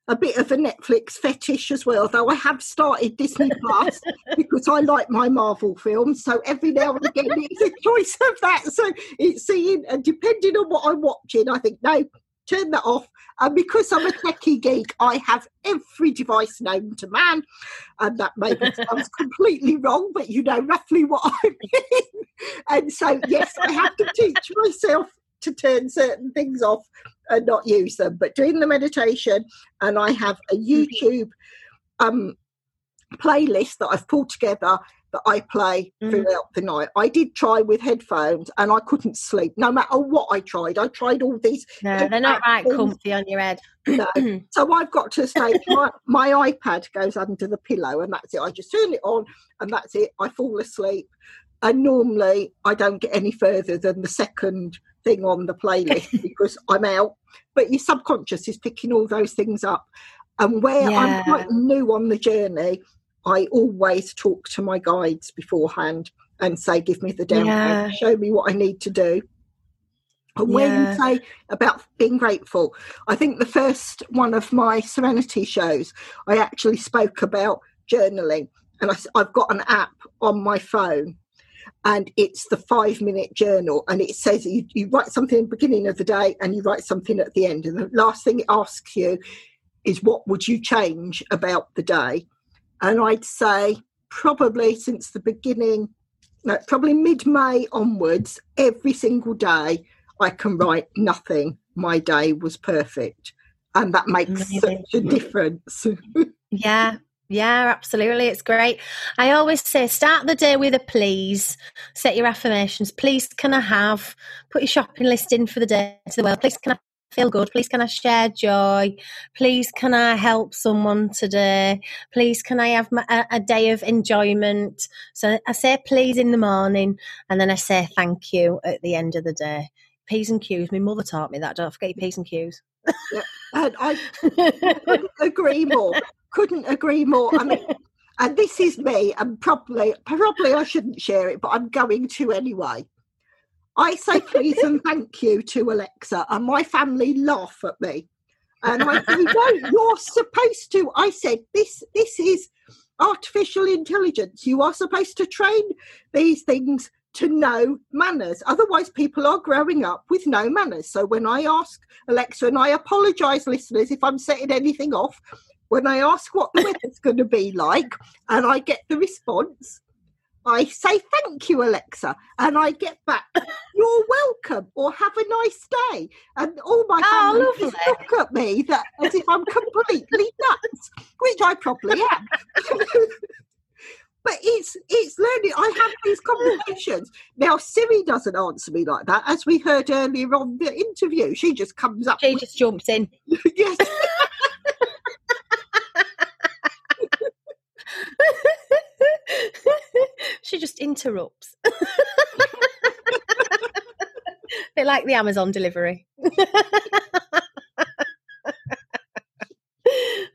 a bit of a Netflix fetish as well, though I have started Disney Plus because I like my Marvel films. So every now and again, it's a choice of that. So it's seeing, and depending on what I'm watching, I think, no, turn that off. And because I'm a techie geek, I have every device known to man. And that maybe sounds completely wrong, but you know roughly what I mean. and so, yes, I have to teach myself to turn certain things off and not use them. But doing the meditation, and I have a mm-hmm. YouTube um, playlist that I've pulled together that I play mm. throughout the night. I did try with headphones and I couldn't sleep no matter what I tried. I tried all these. No, they're not right things. comfy on your head. no. So I've got to say, my, my iPad goes under the pillow and that's it. I just turn it on and that's it. I fall asleep. And normally I don't get any further than the second thing on the playlist because I'm out. But your subconscious is picking all those things up. And where yeah. I'm quite new on the journey, I always talk to my guides beforehand and say, give me the down yeah. show me what I need to do. And when yeah. you say about being grateful, I think the first one of my Serenity shows, I actually spoke about journaling. And I, have got an app on my phone and it's the five minute journal and it says you, you write something at the beginning of the day and you write something at the end and the last thing it asks you is what would you change about the day and I'd say probably since the beginning, no, probably mid May onwards, every single day I can write nothing. My day was perfect. And that makes Amazing. such a difference. yeah, yeah, absolutely. It's great. I always say start the day with a please. Set your affirmations. Please, can I have? Put your shopping list in for the day to the world. Please, can I feel good. Please, can I share joy? Please, can I help someone today? Please, can I have my, a, a, day of enjoyment? So I say please in the morning and then I say thank you at the end of the day. P's and Q's. My mother taught me that. Don't forget your P's and Q's. yeah, and I couldn't agree more. Couldn't agree more. I mean, and this is me, and probably, probably I shouldn't share it, but I'm going to anyway. I say please and thank you to Alexa, and my family laugh at me. And I say, no, you're supposed to. I said, this this is artificial intelligence. You are supposed to train these things to know manners. Otherwise, people are growing up with no manners. So when I ask Alexa, and I apologise, listeners, if I'm setting anything off, when I ask what the weather's going to be like, and I get the response, I say thank you, Alexa, and I get back, you're welcome, or have a nice day. And all my Oh, family just look at me that as if I'm completely nuts, which I probably am. but it's it's learning. I have these conversations now. Siri doesn't answer me like that, as we heard earlier on the interview. She just comes up. She with, just jumps in. yes, she just interrupts. bit like the Amazon delivery.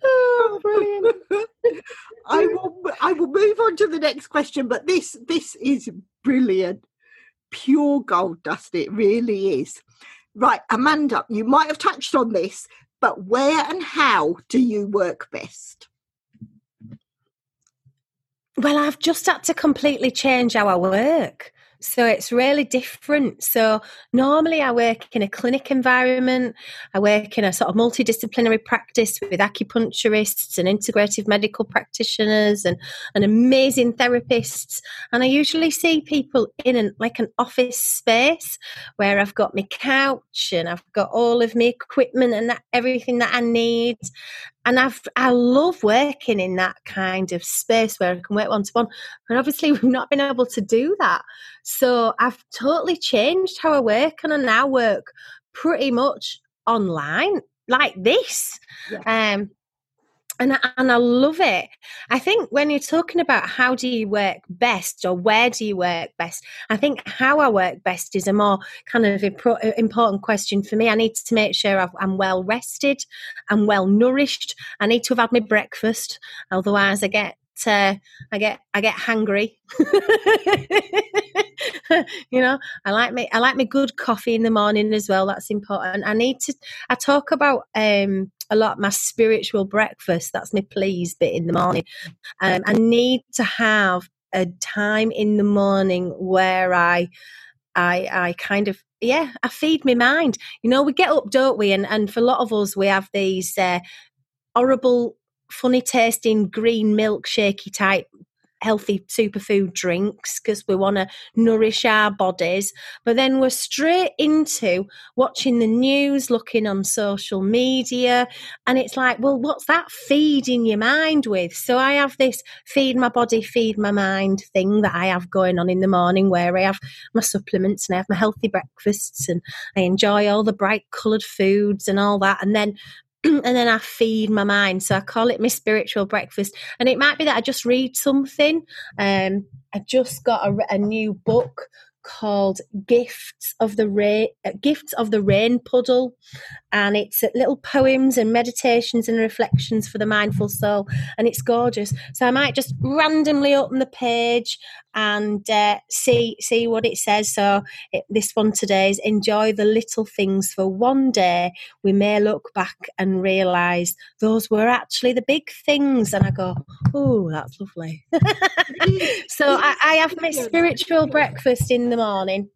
oh, brilliant. I will. I will move on to the next question. But this this is brilliant, pure gold dust. It really is. Right, Amanda, you might have touched on this, but where and how do you work best? Well, I've just had to completely change how I work. So it's really different. So normally I work in a clinic environment. I work in a sort of multidisciplinary practice with acupuncturists and integrative medical practitioners and, and amazing therapists. And I usually see people in an like an office space where I've got my couch and I've got all of my equipment and that, everything that I need and I've I love working in that kind of space where I can work one to one. But obviously, we've not been able to do that. So I've totally changed how I work, and I now work pretty much online like this. Um, and I, and I love it. I think when you're talking about how do you work best or where do you work best, I think how I work best is a more kind of impro- uh, important question for me. I need to make sure I've, I'm well rested, I'm well nourished. I need to have had my breakfast, otherwise I get uh, I get I get hungry. you know, I like me I like my good coffee in the morning as well. That's important. I need to. I talk about um a lot my spiritual breakfast. That's my please bit in the morning. Um, I need to have a time in the morning where I I I kind of yeah I feed my mind. You know, we get up, don't we? And and for a lot of us, we have these uh, horrible funny tasting green milkshakey type healthy superfood drinks because we want to nourish our bodies. But then we're straight into watching the news, looking on social media, and it's like, well, what's that feeding your mind with? So I have this feed my body, feed my mind thing that I have going on in the morning where I have my supplements and I have my healthy breakfasts and I enjoy all the bright coloured foods and all that. And then and then I feed my mind. So I call it my spiritual breakfast. And it might be that I just read something. Um, I just got a, a new book called Gifts of the Rain, uh, Gifts of the Rain Puddle, and it's uh, little poems and meditations and reflections for the mindful soul, and it's gorgeous. So I might just randomly open the page and uh, see see what it says. So it, this one today is enjoy the little things for one day. We may look back and realise those were actually the big things, and I go, oh, that's lovely. so I, I have my spiritual breakfast in the morning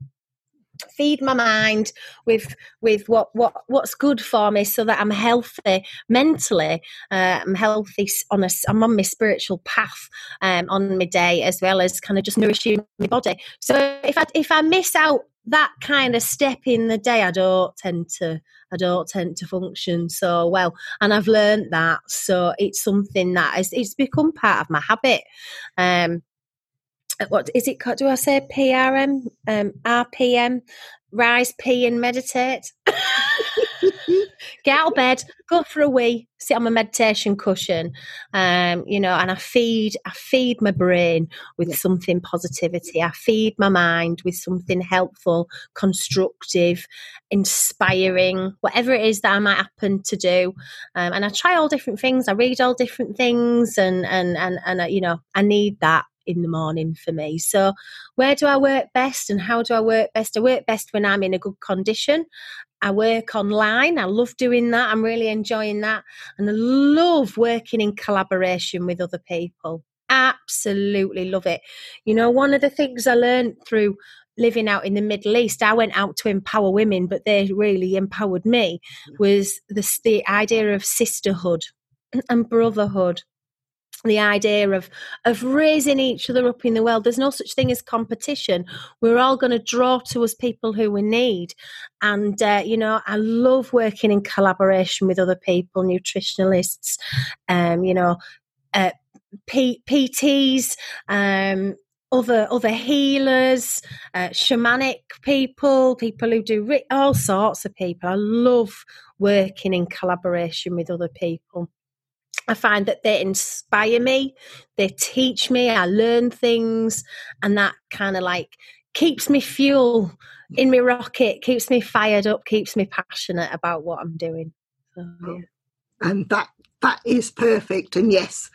feed my mind with with what what what's good for me so that I'm healthy mentally. Uh, I'm healthy on a I'm on my spiritual path um, on my day as well as kind of just nourishing my body. So if I if I miss out that kind of step in the day I don't tend to I don't tend to function so well. And I've learned that. So it's something that it's become part of my habit. Um what is it called? Do I say PRM? Um, RPM? Rise, pee, and meditate. Get out of bed, go for a wee, sit on my meditation cushion, um, you know, and I feed, I feed my brain with something positivity. I feed my mind with something helpful, constructive, inspiring, whatever it is that I might happen to do. Um, and I try all different things. I read all different things, and and and and uh, you know, I need that in the morning for me. So, where do I work best and how do I work best? I work best when I'm in a good condition. I work online. I love doing that. I'm really enjoying that. And I love working in collaboration with other people. Absolutely love it. You know, one of the things I learned through living out in the Middle East, I went out to empower women, but they really empowered me, was the, the idea of sisterhood and brotherhood the idea of of raising each other up in the world there's no such thing as competition we're all going to draw to us people who we need and uh, you know i love working in collaboration with other people nutritionalists um, you know uh, P- pts um, other other healers, uh, shamanic people, people who do all sorts of people. I love working in collaboration with other people. I find that they inspire me, they teach me, I learn things, and that kind of like keeps me fuel in my rocket, keeps me fired up, keeps me passionate about what I'm doing. So, yeah. And that that is perfect. And yes,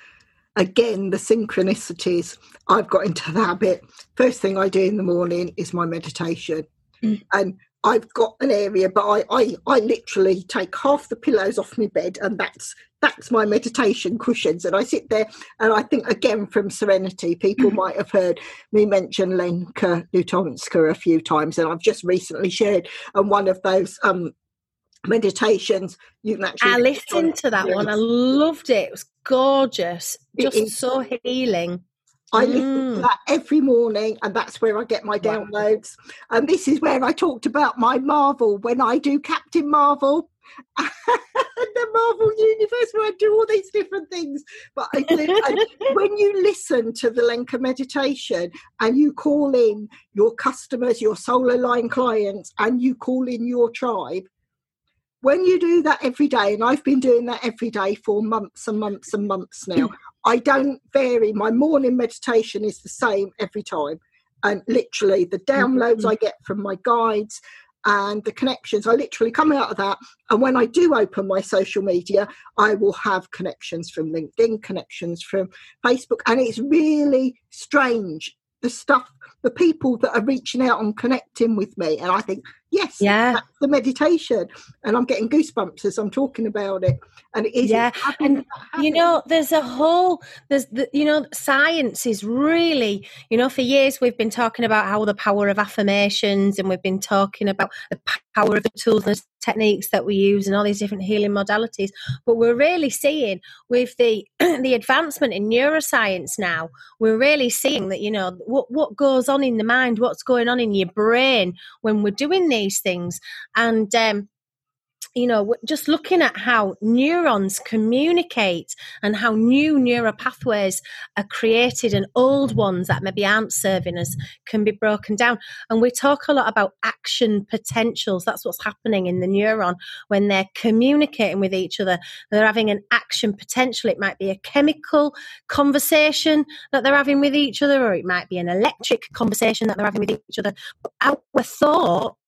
again, the synchronicities. I've got into the habit. First thing I do in the morning is my meditation. Mm. And I've got an area, but I, I, I literally take half the pillows off my bed, and that's that's my meditation cushions. And I sit there, and I think again from Serenity, people mm. might have heard me mention Lenka Lutonska a few times, and I've just recently shared on one of those um, meditations. You can actually. I listened to that one. I loved it. It was gorgeous, just so healing. I listen to mm. that every morning, and that's where I get my downloads. And this is where I talked about my Marvel when I do Captain Marvel. the Marvel universe where I do all these different things. But I I, when you listen to the Lenka meditation and you call in your customers, your solar line clients, and you call in your tribe, when you do that every day, and I've been doing that every day for months and months and months now, I don't vary. My morning meditation is the same every time. And literally, the downloads mm-hmm. I get from my guides and the connections, I literally come out of that. And when I do open my social media, I will have connections from LinkedIn, connections from Facebook. And it's really strange the stuff, the people that are reaching out and connecting with me. And I think, yes, yeah, the meditation. And I'm getting goosebumps as I'm talking about it. And it is, yeah. And you know, there's a whole, there's the, you know, science is really, you know, for years we've been talking about how the power of affirmations and we've been talking about the power of the tools and techniques that we use and all these different healing modalities. But we're really seeing with the the advancement in neuroscience now, we're really seeing that, you know, what, what goes on in the mind, what's going on in your brain when we're doing these things. And um, you know, just looking at how neurons communicate and how new neural pathways are created and old ones that maybe aren't serving us can be broken down. And we talk a lot about action potentials. That's what's happening in the neuron when they're communicating with each other. They're having an action potential. It might be a chemical conversation that they're having with each other, or it might be an electric conversation that they're having with each other. Our thoughts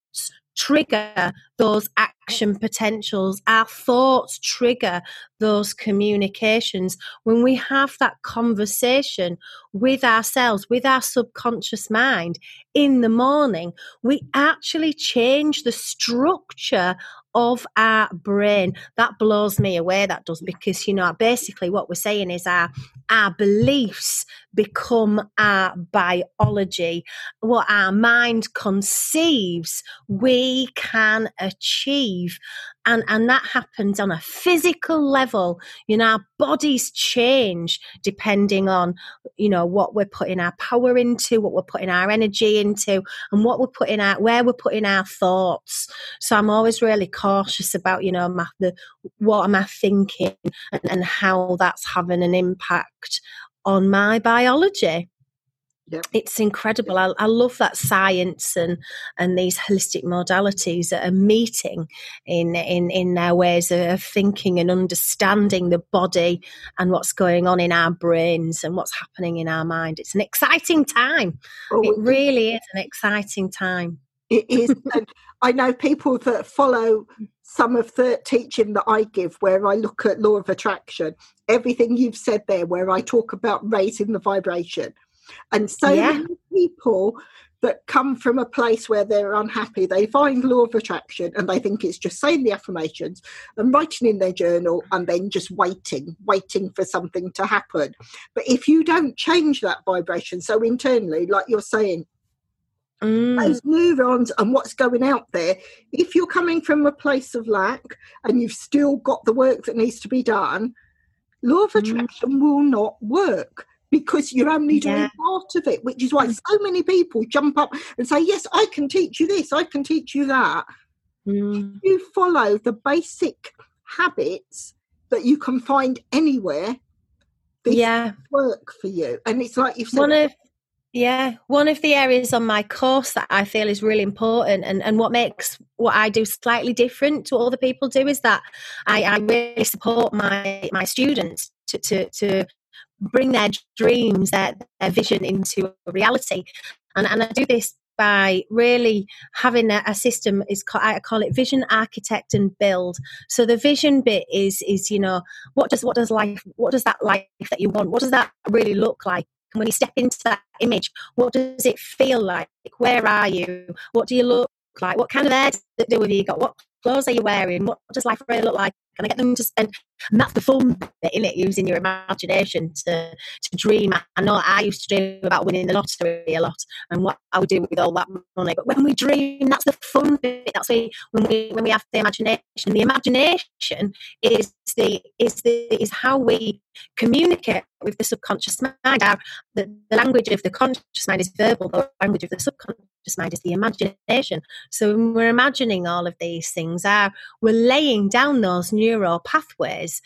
trigger those action potentials. Our thoughts trigger those communications. When we have that conversation with ourselves, with our subconscious mind in the morning, we actually change the structure of our brain. That blows me away, that does, because, you know, basically what we're saying is our, our beliefs become our biology. What our mind conceives, we can achieve. And and that happens on a physical level. You know our bodies change depending on you know what we're putting our power into what we're putting our energy into and what we're putting out where we're putting our thoughts. So i'm always really cautious about you know my, the what am i thinking and, and how that's having an impact on my biology Yep. It's incredible. I, I, love that science and and these holistic modalities that are meeting in in in their ways of thinking and understanding the body and what's going on in our brains and what's happening in our mind. It's an exciting time. Oh, it really is an exciting time. It is. and I know people that follow some of the teaching that I give, where I look at law of attraction, everything you've said there, where I talk about raising the vibration And so Yeah. many people that come from a place where they're unhappy, they find law of attraction and they think it's just saying the affirmations and writing in their journal and then just waiting, waiting for something to happen. But if you don't change that vibration, so internally, like you're saying, Mm. those neurons and what's going out there, if you're coming from a place of lack and you've still got the work that needs to be done, law of Mm. attraction will not work because you're only doing Yeah. part of it, which is why so many people jump up and say, Yes, I can teach you this, I can teach you that. Mm. You follow the basic habits that you can find anywhere. This Yeah. work for you. And it's like you've said, one of yeah one of the areas on my course that i feel is really important and, and what makes what i do slightly different to what other people do is that i, I really support my my students to, to, to bring their dreams their, their vision into reality. And, and i do this by really having a, a system is I call it vision architect and build. So the vision bit is is you know what does what does life what does that life that you want what does that really look like when you step into that image, what does it feel like? Where are you? What do you look like? What kind of hair do you got? What clothes are you wearing? What does life really look like? Can I get them to spend? And that's the fun bit in it, using your imagination to, to dream. I know I used to dream about winning the lottery a lot and what I would do with all that money. But when we dream, that's the fun bit. That's when we when we have the imagination. The imagination is the is the is how we communicate with the subconscious mind. Our, the, the language of the conscious mind is verbal. The language of the subconscious mind is the imagination. So when we're imagining all of these things, our, we're laying down those neural pathways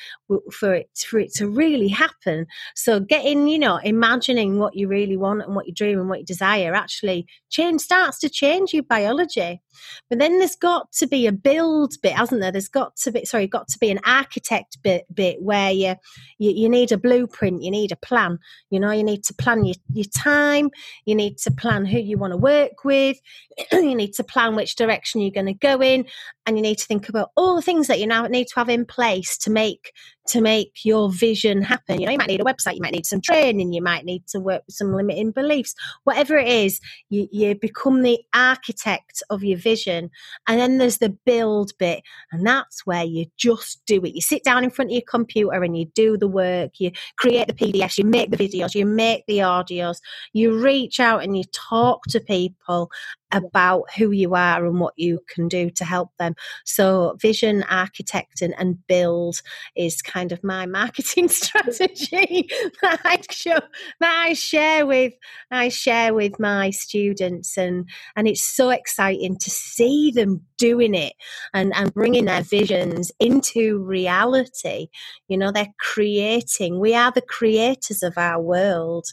for it for it to really happen. So getting, you know, imagining what you really want and what you dream and what you desire actually change starts to change your biology. But then there's got to be a build bit, hasn't there? There's got to be sorry, got to be an architect bit bit where you you, you need a blueprint, you need a plan. You know, you need to plan your, your time, you need to plan who you want to work with, you need to plan which direction you're going to go in, and you need to think about all the things that you now need to have in place to make to make your vision happen. You know, you might need a website, you might need some training, you might need to work with some limiting beliefs, whatever it is, you, you become the architect of your vision. And then there's the build bit, and that's where you just do it. You sit down in front of your computer and you do the work, you create the PDFs, you make the videos, you make the audios, you reach out and you talk to people about who you are and what you can do to help them. So, vision, architect, and, and build is kind of my marketing strategy that I show that I share with I share with my students, and and it's so exciting to see them doing it and and bringing their visions into reality. You know, they're creating. We are the creators of our world,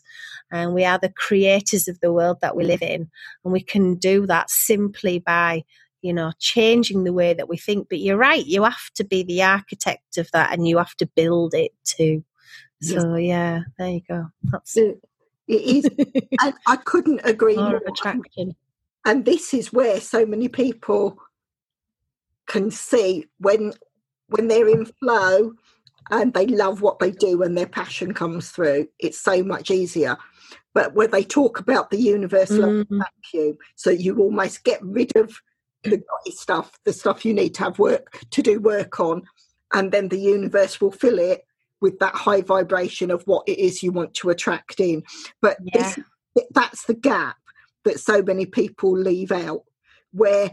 and we are the creators of the world that we live in, and we can do that simply by you know changing the way that we think but you're right you have to be the architect of that and you have to build it too so yeah there you go that's it. it is. and I couldn't agree more more. attraction and this is where so many people can see when when they're in flow and they love what they do and their passion comes through it's so much easier. But where they talk about the universal Mhm. vacuum so you almost get rid of the stuff the stuff you need to have work to do work on and then the universe will fill it with that high vibration of what it is you want to attract in. But this, that's the gap that so many people leave out where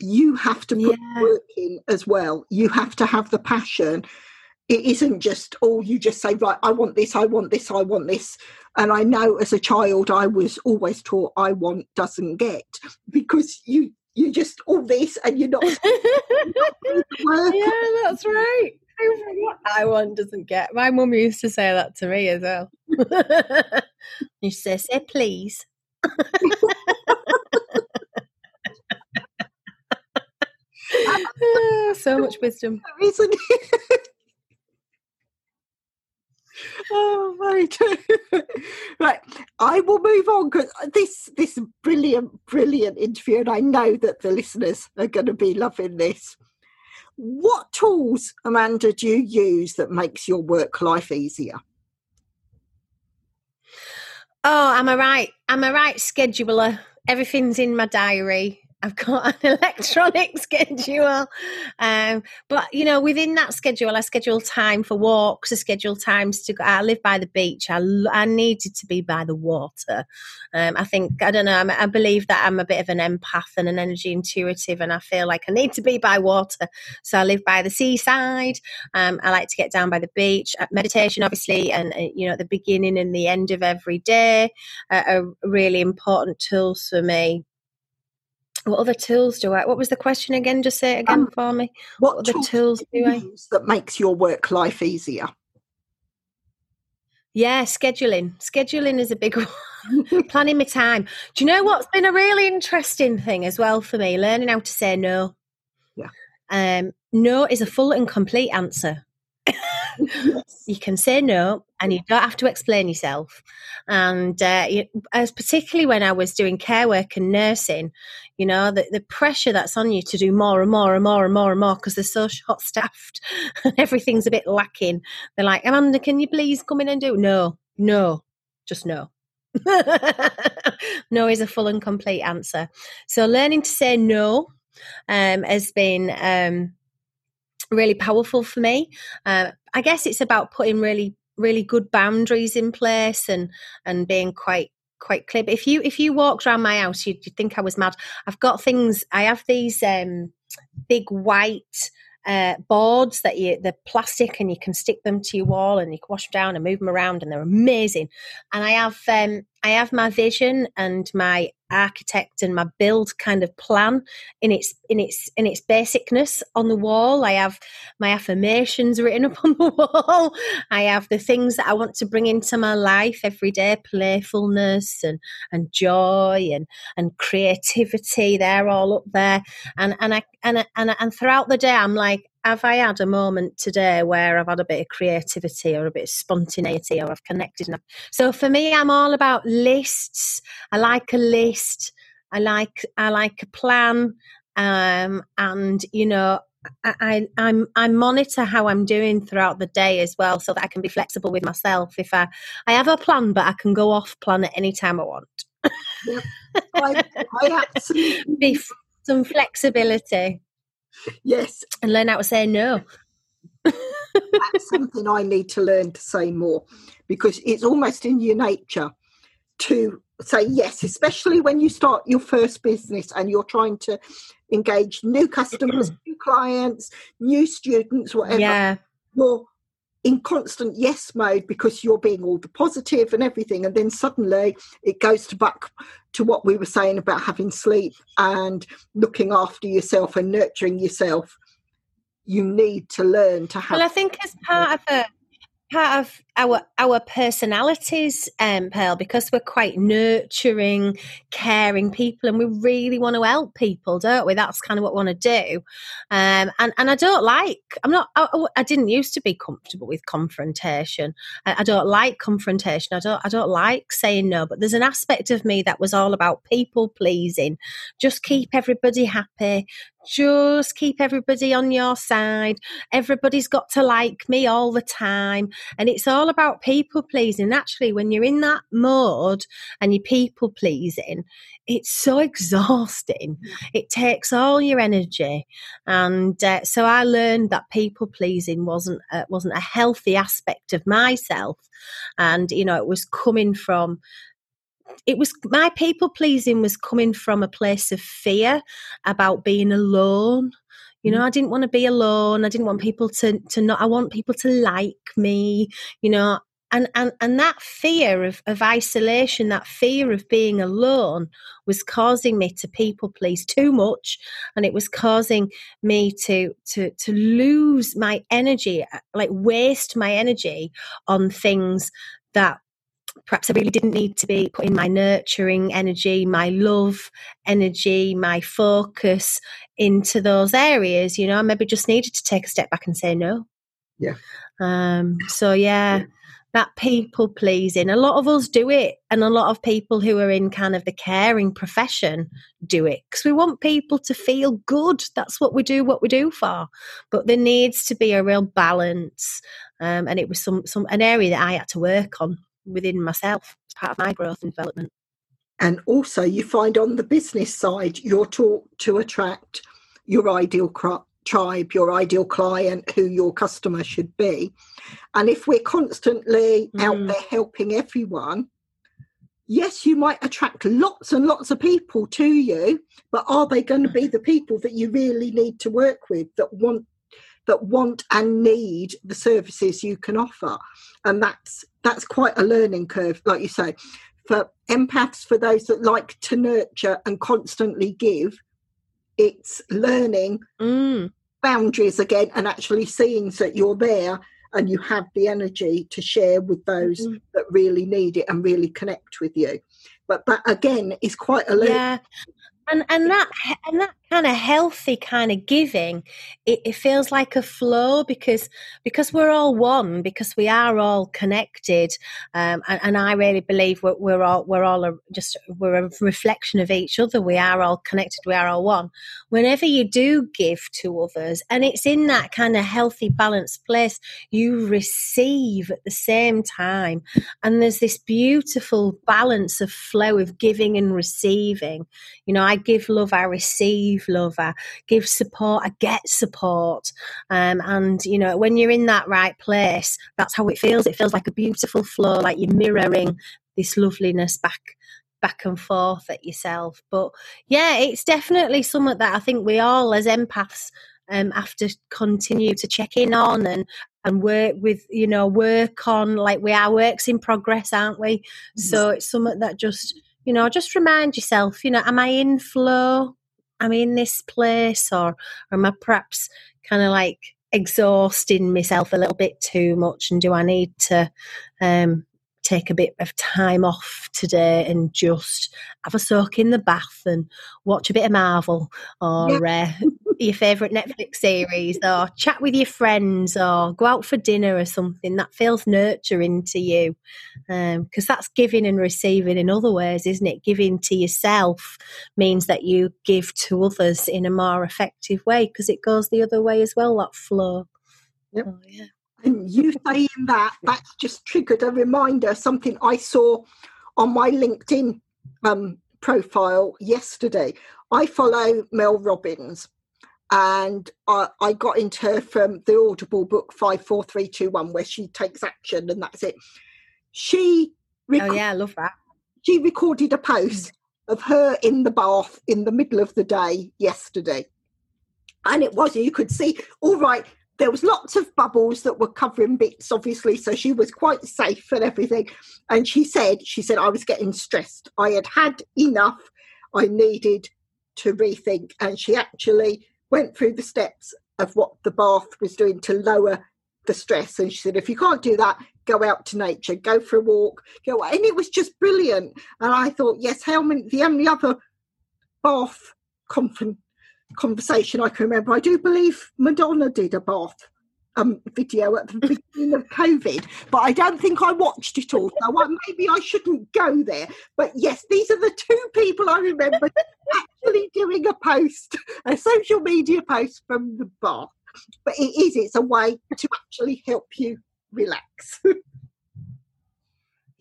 you have to put Yeah. work in as well you have to have the passion it isn't just oh you just say right i want this i want this i want this and i know as a child i was always taught i want doesn't get because you you just all this and you're not work yeah that's right I want doesn't get. My mum used to say that to me as well. you say, say please. Ah, so much wisdom. isn't it? oh right right i will move on because this this brilliant brilliant interview and i know that the listeners are going to be loving this what tools amanda do you use that makes your work life easier Oh, I'm a right. I'm a right scheduler. Everything's in my diary. I've got an electronic schedule. Um, but, you know, within that schedule, I schedule time for walks, I schedule times to go. I live by the beach. I, I needed to be by the water. Um, I think, I don't know, I'm, i believe that I'm a bit of an empath and an energy intuitive, and I feel like I need to be by water. So I live by the seaside. Um, I like to get down by the beach. Uh, meditation, obviously, and, uh, you know, at the beginning and the end of every day uh, are really important tools for me what other tools do I? What was the question again? Just say it again um, for me. What, what other tools do I that makes your work life easier? Yeah, scheduling. Scheduling is a big one. Planning my time. Do you know what's been a really interesting thing as well for me? Learning how to say no. Yeah. Um, no is a full and complete answer. You can say no, and you don't have to explain yourself. And uh, you, as particularly when I was doing care work and nursing, you know, the, the pressure that's on you to do more and more and more and more and more because they're so short staffed and everything's a bit lacking. They're like, Amanda, can you please come in and do? No, no, just no. no is a full and complete answer. So learning to say no um, has been um, really powerful for me. Uh, I guess it's about putting really really good boundaries in place and and being quite quite clear. But if you if you walked around my house, you'd, you'd think I was mad. I've got things. I have these um, big white uh, boards that you the plastic and you can stick them to your wall and you can wash them down and move them around and they're amazing. And I have um, I have my vision and my architect and my build kind of plan in its in its in its basicness on the wall. I have my affirmations written up on the wall. I have the things that I want to bring into my life every day, playfulness and and joy and and creativity. They're all up there. And and I and and and throughout the day I'm like have I had a moment today where I've had a bit of creativity or a bit of spontaneity or I've connected enough? So for me, I'm all about lists. I like a list. I like I like a plan, um, and you know. I, I I monitor how I'm doing throughout the day as well, so that I can be flexible with myself. If I I have a plan, but I can go off plan at any time I want. Yep. I, I absolutely be some flexibility. Yes. And learn how to say no. That's something I need to learn to say more because it's almost in your nature to say yes, especially when you start your first business and you're trying to engage new customers, new clients, new students, whatever. Yeah. You're in constant yes mode because you're being all the positive and everything and then suddenly it goes to back to what we were saying about having sleep and looking after yourself and nurturing yourself. You need to learn to have well i think as part of a part of our our personalities, um, Pearl, because we're quite nurturing, caring people, and we really want to help people, don't we? That's kind of what we want to do. Um, and and I don't like. I'm not. I, I, didn't used to be comfortable with confrontation. I, I, don't like confrontation. I don't. I don't like saying no. But there's an aspect of me that was all about people pleasing. Just keep everybody happy just keep everybody on your side. Everybody's got to like me all the time. And it's all about people pleasing. Actually, when you're in that mode and you're people pleasing, it's so exhausting. It takes all your energy, and uh, so I learned that people pleasing wasn't uh, wasn't a healthy aspect of myself, and you know it was coming from it was my people pleasing was coming from a place of fear about being alone you know, mm. I didn't want to be alone. I didn't want people to to not. I want people to like me. You know, and and and that fear of of isolation, that fear of being alone, was causing me to people please too much, and it was causing me to to to lose my energy, uh, like waste my energy on things that perhaps I really didn't need to be putting my nurturing energy, my love energy, my focus into those areas. You know, I maybe just needed to take a step back and say no. Yeah. Um, so yeah, that people pleasing. A lot of us do it, and a lot of people who are in kind of the caring profession do it because we want people to feel good. That's what we do, what we do for. But there needs to be a real balance, um, and it was some some an area that I had to work on within myself as part of my growth and development. And also, you find on the business side, you're taught to attract your ideal crop tribe, your ideal client, who your customer should be. And if we're constantly mm. out there helping everyone, yes, you might attract lots and lots of people to you, but are they going to be the people that you really need to work with that want that want and need the services you can offer? And that's that's quite a learning curve, like you say. For empaths, for those that like to nurture and constantly give, it's learning mm. boundaries again and actually seeing that you're there and you have the energy to share with those mm-hmm. that really need it and really connect with you but that again is quite a learning yeah and and that and that kind of healthy kind of giving it, it, feels like a flow because because we're all one because we are all connected um, and, and, I really believe we're, we're all we're all a, just we're a reflection of each other. We are all connected we are all one. Whenever you do give to others and it's in that kind of healthy balanced place you receive at the same time. And there's this beautiful balance of flow of giving and receiving. You know I give love I receive receive love, I give support, I get support. Um, and, you know, when you're in that right place, that's how it feels. It feels like a beautiful flow, like you're mirroring this loveliness back back and forth at yourself. But yeah, it's definitely something that I think we all as empaths um, have to continue to check in on and and work with you know work on like we are works in progress aren't we so it's something that just you know just remind yourself you know am i in flow am I in this place or, or am I perhaps kind of like exhausting myself a little bit too much and do I need to um, take a bit of time off today and just have a soak in the bath and watch a bit of Marvel or yeah. uh, your favourite Netflix series or chat with your friends or go out for dinner or something that feels nurturing to you. Because um, that's giving and receiving in other ways, isn't it? Giving to yourself means that you give to others in a more effective way because it goes the other way as well, that flow. Yep. Oh, yeah. And you saying that, that's just triggered a reminder, something I saw on my LinkedIn um, profile yesterday. I follow Mel Robbins and I, I, got into her from the Audible book 54321, where she takes action and that's it. She. Rec- oh, yeah, I love that. She recorded a post of her in the bath in the middle of the day yesterday. And it was, you could see, all right, there was lots of bubbles that were covering bits obviously so she was quite safe and everything and she said she said i was getting stressed i had had enough i needed to rethink and she actually went through the steps of what the bath was doing to lower the stress and she said if you can't do that go out to nature go for a walk go and it was just brilliant and i thought yes how many the only other bath conference conversation I can remember. I do believe Madonna did a bath um, video at the beginning of COVID, but I don't think I watched it all. So I, maybe I shouldn't go there. But yes, these are the two people I remember actually doing a post, a social media post from the bath. But it is, it's a way to actually help you relax.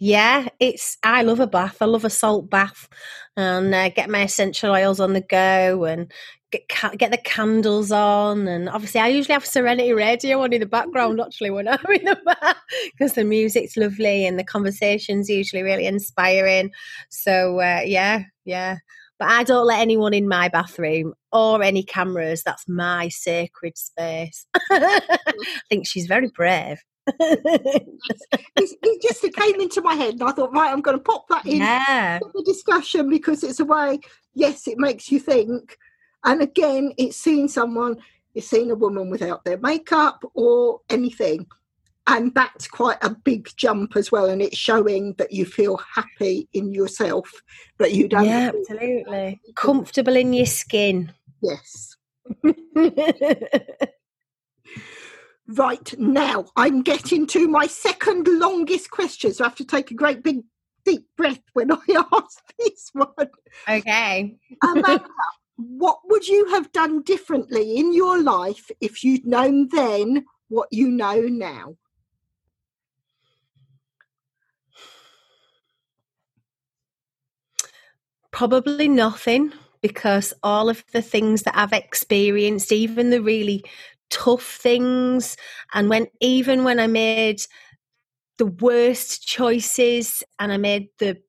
Yeah, it's. I love a bath. I love a salt bath, and uh, get my essential oils on the go, and get get the candles on, and obviously I usually have Serenity Radio on in the background actually when I'm in the bath because the music's lovely and the conversation's usually really inspiring. So uh, yeah, yeah. But I don't let anyone in my bathroom or any cameras. That's my sacred space. I think she's very brave. it, it, just it came into my head, and I thought, right, I'm going to pop that in yeah. the discussion because it's a way. Yes, it makes you think, and again, it's seeing someone, it's seeing a woman without their makeup or anything. And that's quite a big jump as well. And it's showing that you feel happy in yourself, that you don't. Yeah, absolutely. Comfortable in your skin. Yes. right now, I'm getting to my second longest question. So I have to take a great big deep breath when I ask this one. Okay. Amanda, what would you have done differently in your life if you'd known then what you know now? Probably nothing because all of the things that I've experienced, even the really tough things, and when even when I made the worst choices and I made the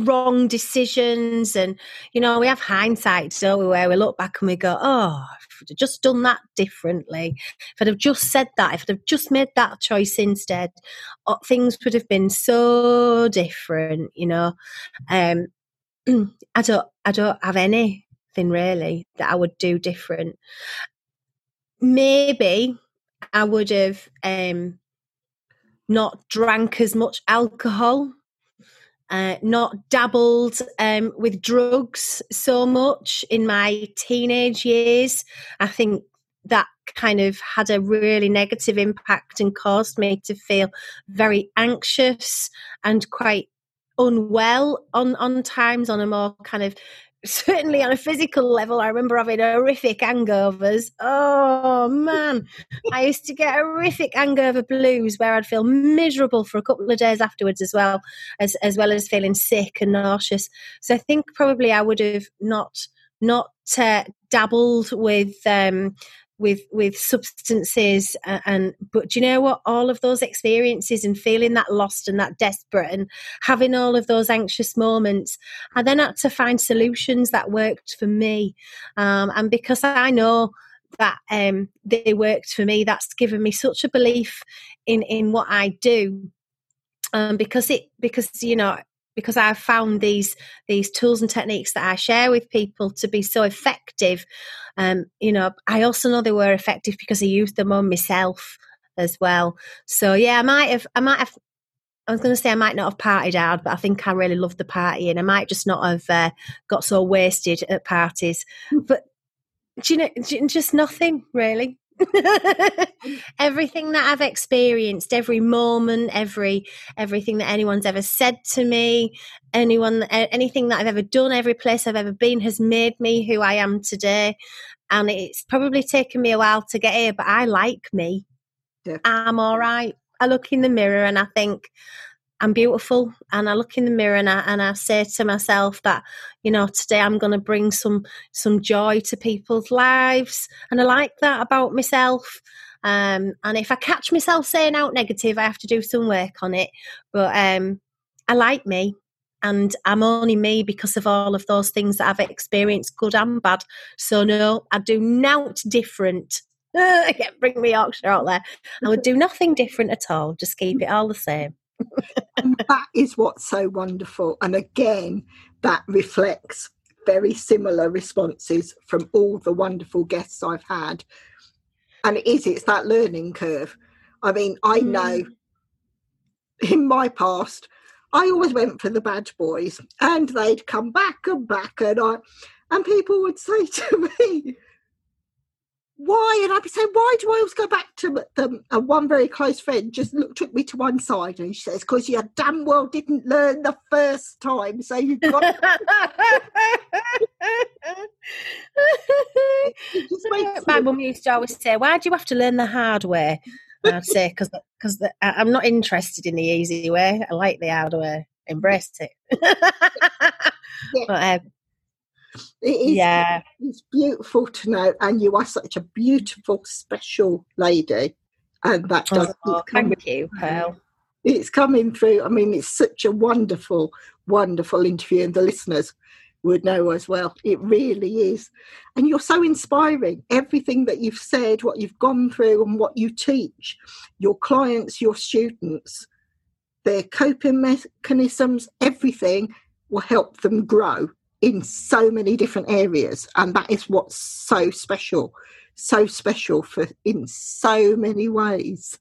wrong decisions and you know we have hindsight so we where we look back and we go oh if I'd just done that differently if I'd have just said that if I'd have just made that choice instead things would have been so different you know? Um I don't I don't have anything really that I would do different. Maybe I would have um not drank as much alcohol, uh, not dabbled um, with drugs so much in my teenage years. I think that kind of had a really negative impact and caused me to feel very anxious and quite unwell on on times on a more kind of certainly on a physical level, I remember having horrific hangovers. Oh man, I used to get horrific hangover blues where I'd feel miserable for a couple of days afterwards, as well as as well as feeling sick and nauseous. So I think probably I would have not not uh, dabbled with um, with with substances and, and but you know what? All of those experiences and feeling that lost and that desperate and having all of those anxious moments i then had to find solutions that worked for me. Um, and because i know that um, they worked for me that's given me such a belief in in what i do. Um, because it because you know because I've found these these tools and techniques that I share with people to be so effective. Um, you know, I also know they were effective because I used them on myself as well. So yeah, I might have I might have I was going to say I might not have partied hard, but I think I really loved the party, and I might just not have uh, got so wasted at parties. But do you know, just nothing really. everything that I've experienced, every moment, every everything that anyone's ever said to me, anyone, anything that I've ever done, every place I've ever been has made me who I am today. And it's probably taken me a while to get here, but I like me. Yeah. I'm all right. I look in the mirror and I think I'm beautiful and I look in the mirror and I, and I say to myself that you know today I'm going to bring some some joy to people's lives and I like that about myself. Um, and if I catch myself saying out negative I have to do some work on it. But um, I like me and I'm only me because of all of those things that I've experienced good and bad. So no I do not different. Bring me Yorkshire out there. I would do nothing different at all just keep it all the same that is what's so wonderful. And again, that reflects very similar responses from all the wonderful guests I've had. And it is, it's that learning curve. I mean, I mm. know in my past, I always went for the bad boys and they'd come back and back and I and people would say to me, why? And I'd be saying, why do I always go back to them? And one very close friend just looked, took me to one side and she says, because you damn well didn't learn the first time. So you've got. My mum used to always say, why do you have to learn the hard way? And I'd say, because because I'm not interested in the easy way. I like the hard way. Embrace it. yeah. but, um, it is, yeah. It's beautiful to know, and you are such a beautiful, special lady. And that oh, does oh, thank you, Pearl. It's coming through. I mean, it's such a wonderful, wonderful interview, and the listeners would know as well. It really is. And you're so inspiring. Everything that you've said, what you've gone through, and what you teach your clients, your students, their coping mechanisms, everything will help them grow in so many different areas and that is what's so special so special for in so many ways.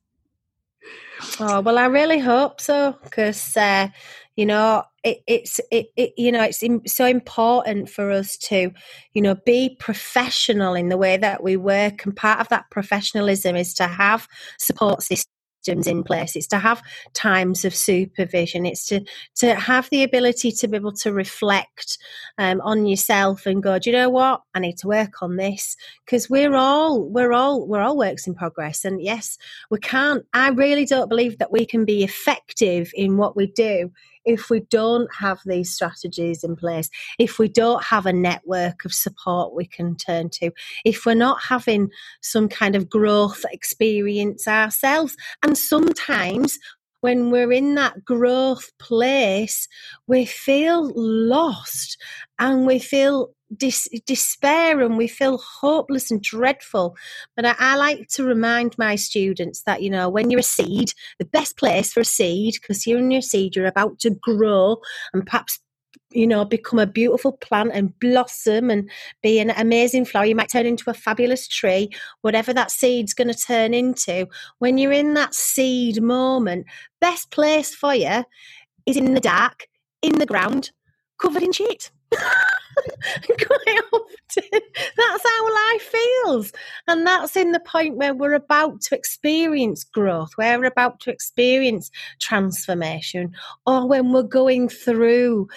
Oh well i really hope so because uh, you know it, it's it, it, you know it's so important for us to you know be professional in the way that we work and part of that professionalism is to have support systems systems in place. It's to have times of supervision. It's to to have the ability to be able to reflect um, on yourself and go, do you know what? I need to work on this because we're all we're all we're all works in progress. And yes, we can't. I really don't believe that we can be effective in what we do if we don't have these strategies in place, if we don't have a network of support we can turn to, if we're not having some kind of growth experience ourselves, and sometimes when we're in that growth place, we feel lost and we feel dis- despair and we feel hopeless and dreadful. But I, I, like to remind my students that, you know, when you're a seed, the best place for a seed, because you're in your seed, you're about to grow and perhaps you know, become a beautiful plant and blossom and be an amazing flower. You might turn into a fabulous tree, whatever that seed's going to turn into. When you're in that seed moment, best place for you is in the dark, in the ground, covered in shit. Quite often, that's how life feels. And that's in the point where we're about to experience growth, where we're about to experience transformation, or when we're going through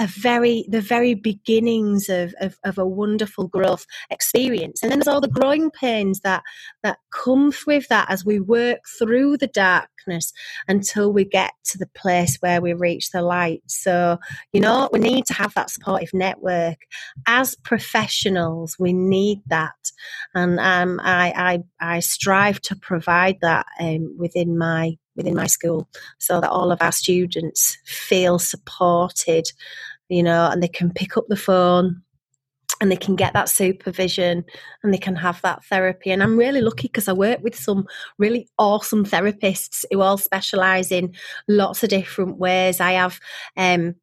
a very the very beginnings of, of, of, a wonderful growth experience. And then there's all the growing pains that that come with that as we work through the darkness until we get to the place where we reach the light. So you know we need to have that supportive network. As professionals we need that. And um, I, I i strive to provide that um, within my within my school so that all of our students feel supported you know, and they can pick up the phone and they can get that supervision and they can have that therapy. And I'm really lucky because I work with some really awesome therapists who all specialize in lots of different ways. I have um,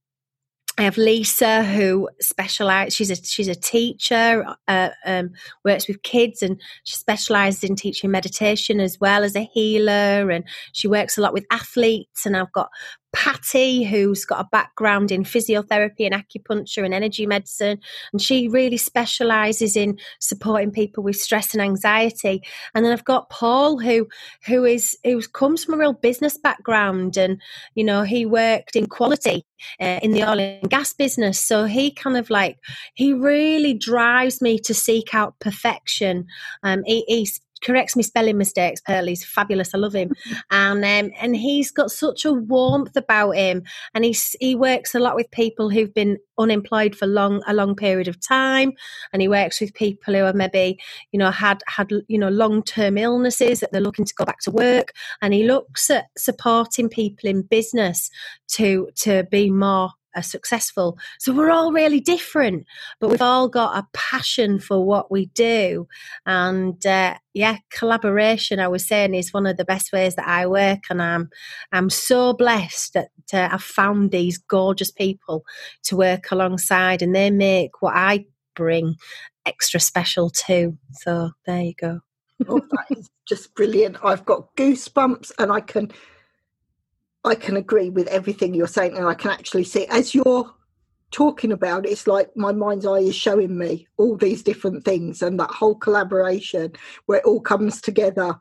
I have Lisa who specializes. She's a she's a teacher, uh, um, works with kids, and she specializes in teaching meditation as well as a healer. And she works a lot with athletes. And I've got Patty, who's got a background in physiotherapy and acupuncture and energy medicine, and she really specialises in supporting people with stress and anxiety. And then I've got Paul, who who is who comes from a real business background, and you know he worked in quality uh, in the oil and gas business, so he kind of like he really drives me to seek out perfection. Um, he, he's corrects me spelling mistakes. Pearlie's fabulous. I love him, and um, and he's got such a warmth about him, and he's he works a lot with people who've been unemployed for long a long period of time, and he works with people who have maybe you know had had you know long term illnesses that they're looking to go back to work, and he looks at supporting people in business to to be more are successful. So we're all really different, but we've all got a passion for what we do. And uh, yeah, collaboration, I was saying, is one of the best ways that I work. And I'm, I'm so blessed that uh, I've found these gorgeous people to work alongside, and they make what I bring extra special too. So there you go. oh, that is just brilliant. I've got goosebumps and I can I can agree with everything you're saying, and I can actually see as you're talking about it, it's like my mind's eye is showing me all these different things and that whole collaboration where it all comes together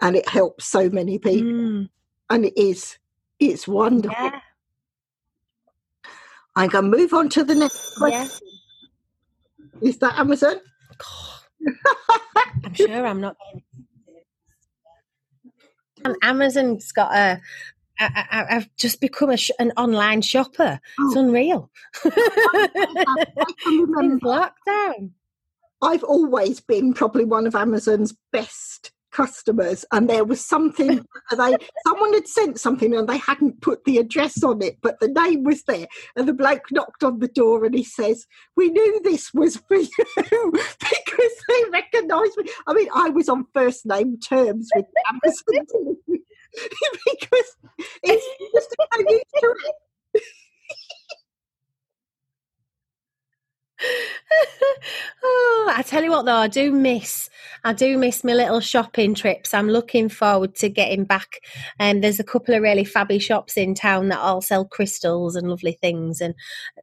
and it helps so many people. Mm. And it is, it's wonderful. Yeah. I'm going to move on to the next question. Yeah. Is that Amazon? I'm sure I'm not. Amazon's got a I, have just become sh- an online shopper. Oh. It's unreal. Since lockdown. I've always been probably one of Amazon's best customers and there was something they someone had sent something and they hadn't put the address on it but the name was there and the bloke knocked on the door and he says we knew this was for you because they recognized me i mean i was on first name terms with amazon because it's just so used to it. oh, I tell you what, though, I do miss I do miss my little shopping trips. I'm looking forward to getting back. And um, there's a couple of really fabby shops in town that all sell crystals and lovely things, and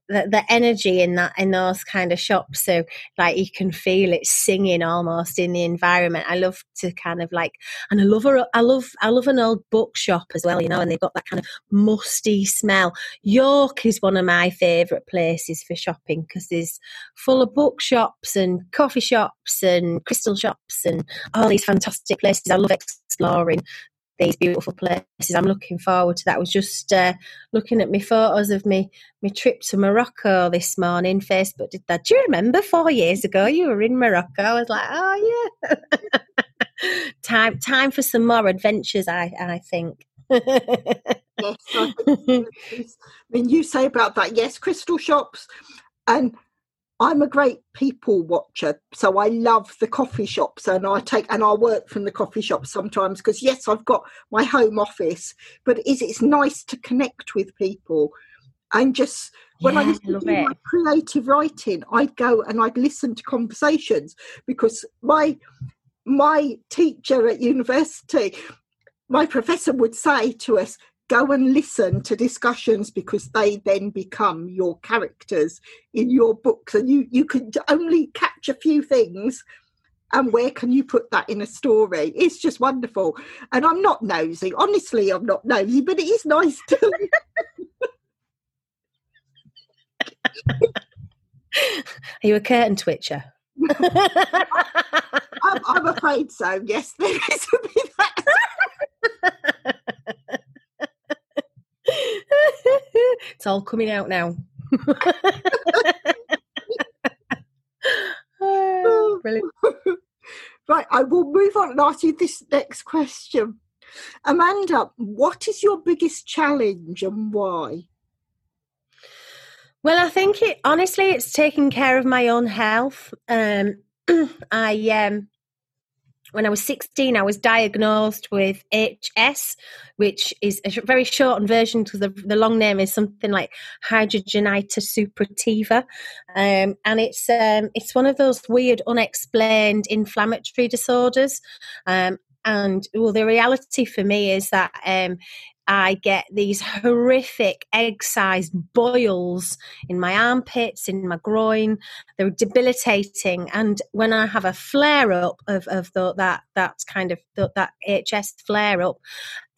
the, the energy in that in those kind of shops. So like you can feel it singing almost in the environment. I love to kind of like, and I love a, I love I love an old bookshop as well, you know, and they've got that kind of musty smell. York is one of my favourite places for shopping because there's full of bookshops and coffee shops and crystal shops and all these fantastic places. I love exploring these beautiful places. I'm looking forward to that. I was just uh, looking at my photos of me my trip to Morocco this morning. Facebook did that. Do you remember four years ago you were in Morocco? I was like, oh yeah. time time for some more adventures. I I think. yes, I, I mean, you say about that. Yes, crystal shops, and I'm a great people watcher, so I love the coffee shops, and I take and I work from the coffee shop sometimes because yes, I've got my home office, but is it's nice to connect with people, and just when yeah, I was doing my creative writing, I'd go and I'd listen to conversations because my my teacher at university, my professor would say to us, go and listen to discussions because they then become your characters in your books. And you you can only catch a few things and where can you put that in a story? It's just wonderful. And i'm not nosy. Honestly i'm not nosy but it is nice to are you a curtain twitcher? I'm, I'm, afraid so yes there is a bit that it's all coming out now. brilliant. Right, I will move on and ask you this next question. Amanda, what is your biggest challenge and why? Well, I think it honestly it's taking care of my own health. Um, I um, when I was 16, I was diagnosed with HS, which is a very shortened version because the, the long name is something like hidradenitis suppurativa, um, and it's um, it's one of those weird, unexplained inflammatory disorders. Um, and well, the reality for me is that um, I get these horrific egg sized boils in my armpits, in my groin. They're debilitating. And when I have a flare up of, of the, that, that kind of the, that HS flare up,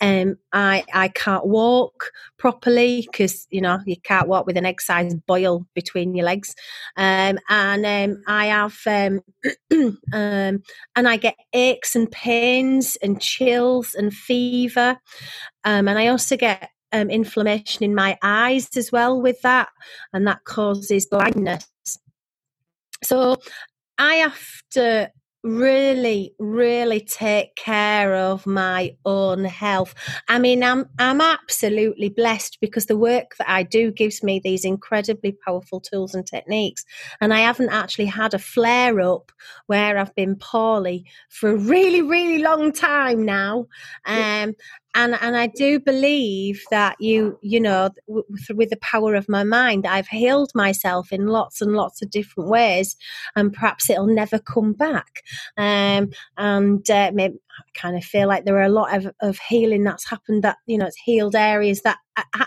um, I I can't walk properly because you know you can't walk with an egg-sized boil between your legs, um, and um, I have um, um, and I get aches and pains and chills and fever, um, and I also get inflammation in my eyes as well with that, and that causes blindness. So I have to really really take care of my own health. I mean i'm i'm absolutely blessed because the work that i do gives me these incredibly powerful tools and techniques and i haven't actually had a flare up where i've been poorly for a really really long time now. Um and and I do believe that you you know with, the power of my mind I've healed myself in lots and lots of different ways and perhaps it'll never come back. Um, and uh, maybe, I kind of feel like there are a lot of, of healing that's happened that you know it's healed areas that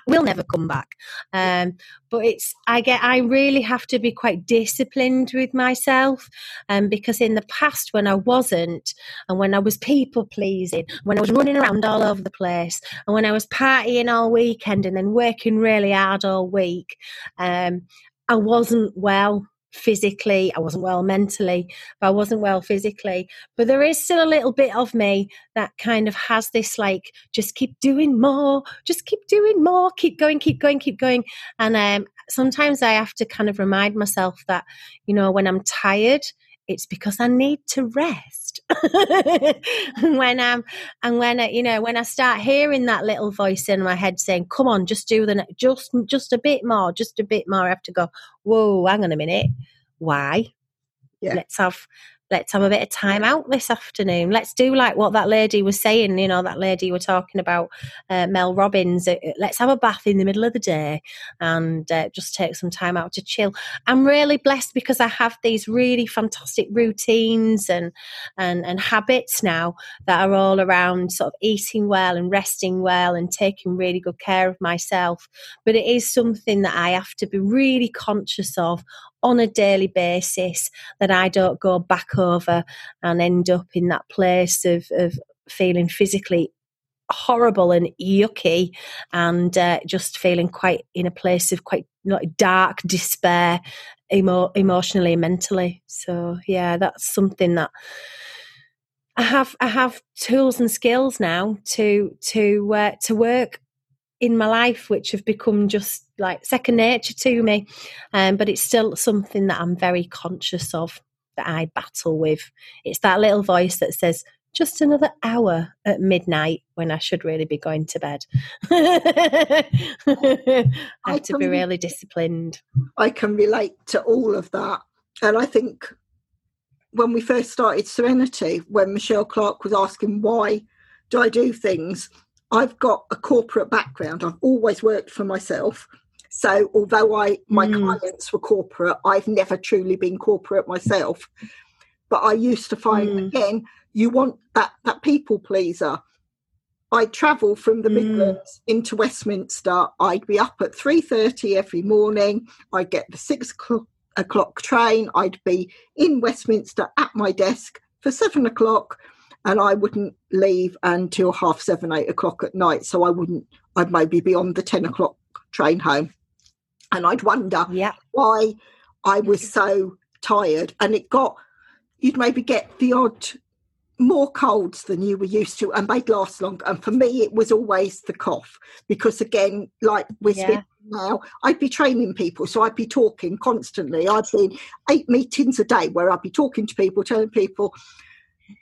will never come back. Um, but it's i get i really have to be quite disciplined with myself um, because in the past when i wasn't and when i was people pleasing when i was running around all over the place and when i was partying all weekend and then working really hard all week um, i wasn't well physically. I wasn't well mentally, but I wasn't well physically. But there is still a little bit of me that kind of has this like, just keep doing more, just keep doing more, keep going, keep going, keep going. And um, sometimes I have to kind of remind myself that, you know, when I'm tired, it's because I need to rest. when I'm, and when I, you know, when I start hearing that little voice in my head saying, "Come on, just do the just, just a bit more, just a bit more," I have to go. Whoa, hang on a minute. Why? Yeah. Let's have let's have a bit of time out this afternoon. Let's do like what that lady was saying, you know, that lady you were talking about, uh, Mel Robbins. Uh, let's have a bath in the middle of the day and uh, just take some time out to chill. I'm really blessed because I have these really fantastic routines and, and, and habits now that are all around sort of eating well and resting well and taking really good care of myself. But it is something that I have to be really conscious of on a daily basis that I don't go back over and end up in that place of, of feeling physically horrible and yucky and uh, just feeling quite in a place of quite like dark despair emo- emotionally and mentally. So yeah that's something that I have I have tools and skills now to to uh, to work in my life which have become just like second nature to me. Um, but it's still something that i'm very conscious of that i battle with. It's that little voice that says just another hour at midnight when i should really be going to bed. I have to be really disciplined. I can relate to all of that. And i think when we first started serenity when michelle clark was asking why do i do things I've got a corporate background. I've always worked for myself. So although I my mm. clients were corporate, I've never truly been corporate myself. But I used to find mm. again, you want that that people pleaser. I travel from the mm. Midlands into Westminster. I'd be up at three thirty every morning. I'd get the six o'clock train. I'd be in Westminster at my desk for seven o'clock and I wouldn't leave until half seven, eight o'clock at night. So I wouldn't, I'd maybe be on the 10 o'clock train home. And I'd wonder yeah. why I was mm-hmm. so tired. And it got, you'd maybe get the odd more colds than you were used to and they'd last longer. And for me, it was always the cough because, again, like we're yeah. now, I'd be training people. So I'd be talking constantly. I'd be in eight meetings a day where I'd be talking to people, telling people,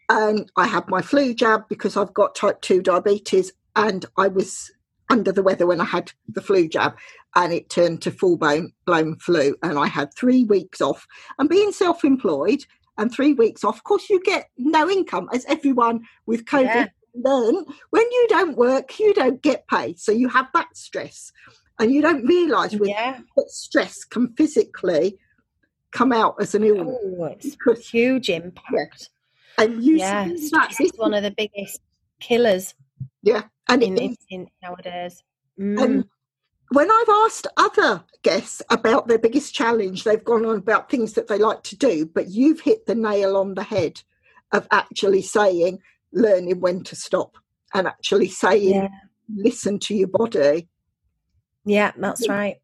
and I had my flu jab because I've got type 2 diabetes and I was under the weather when I had the flu jab and it turned to full blown, blown flu and I had three weeks off. And being self-employed and three weeks off of course you get no income as everyone with COVID yeah. learn. When you don't work you don't get paid so you have that stress. And you don't realize with yeah. that stress can physically come out as an illness. Oh, it's huge impact. Yeah and you yeah, it's one of the biggest killers. Yeah, and in, it, in nowadays. Mm. And when I've asked other guests about their biggest challenge, they've gone on about things that they like to do, but you've hit the nail on the head of actually saying, learning when to stop, and actually saying, yeah. listen to your body. Yeah, that's right.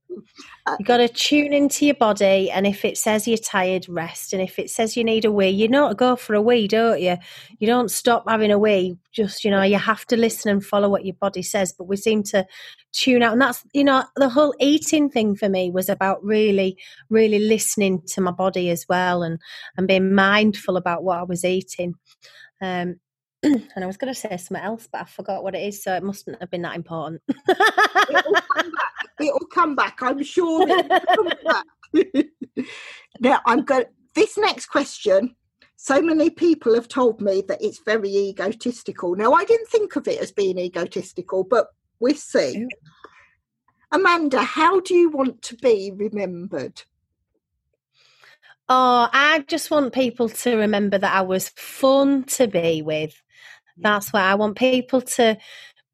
Uh, you got to tune into your body, and if it says you're tired, rest. And if it says you need a wee, you know to go for a wee, don't you? You don't stop having a wee. Just you know, you have to listen and follow what your body says. But we seem to tune out, and that's you know, the whole eating thing for me was about really, really listening to my body as well, and and being mindful about what I was eating. Um, and I was going to say something else, but I forgot what it is, so it mustn't have been that important. it'll, come back. it'll come back. I'm sure. now I'm going. This next question. So many people have told me that it's very egotistical. Now I didn't think of it as being egotistical, but we'll see. Amanda, how do you want to be remembered? Oh, I just want people to remember that I was fun to be with. That's why I want people to,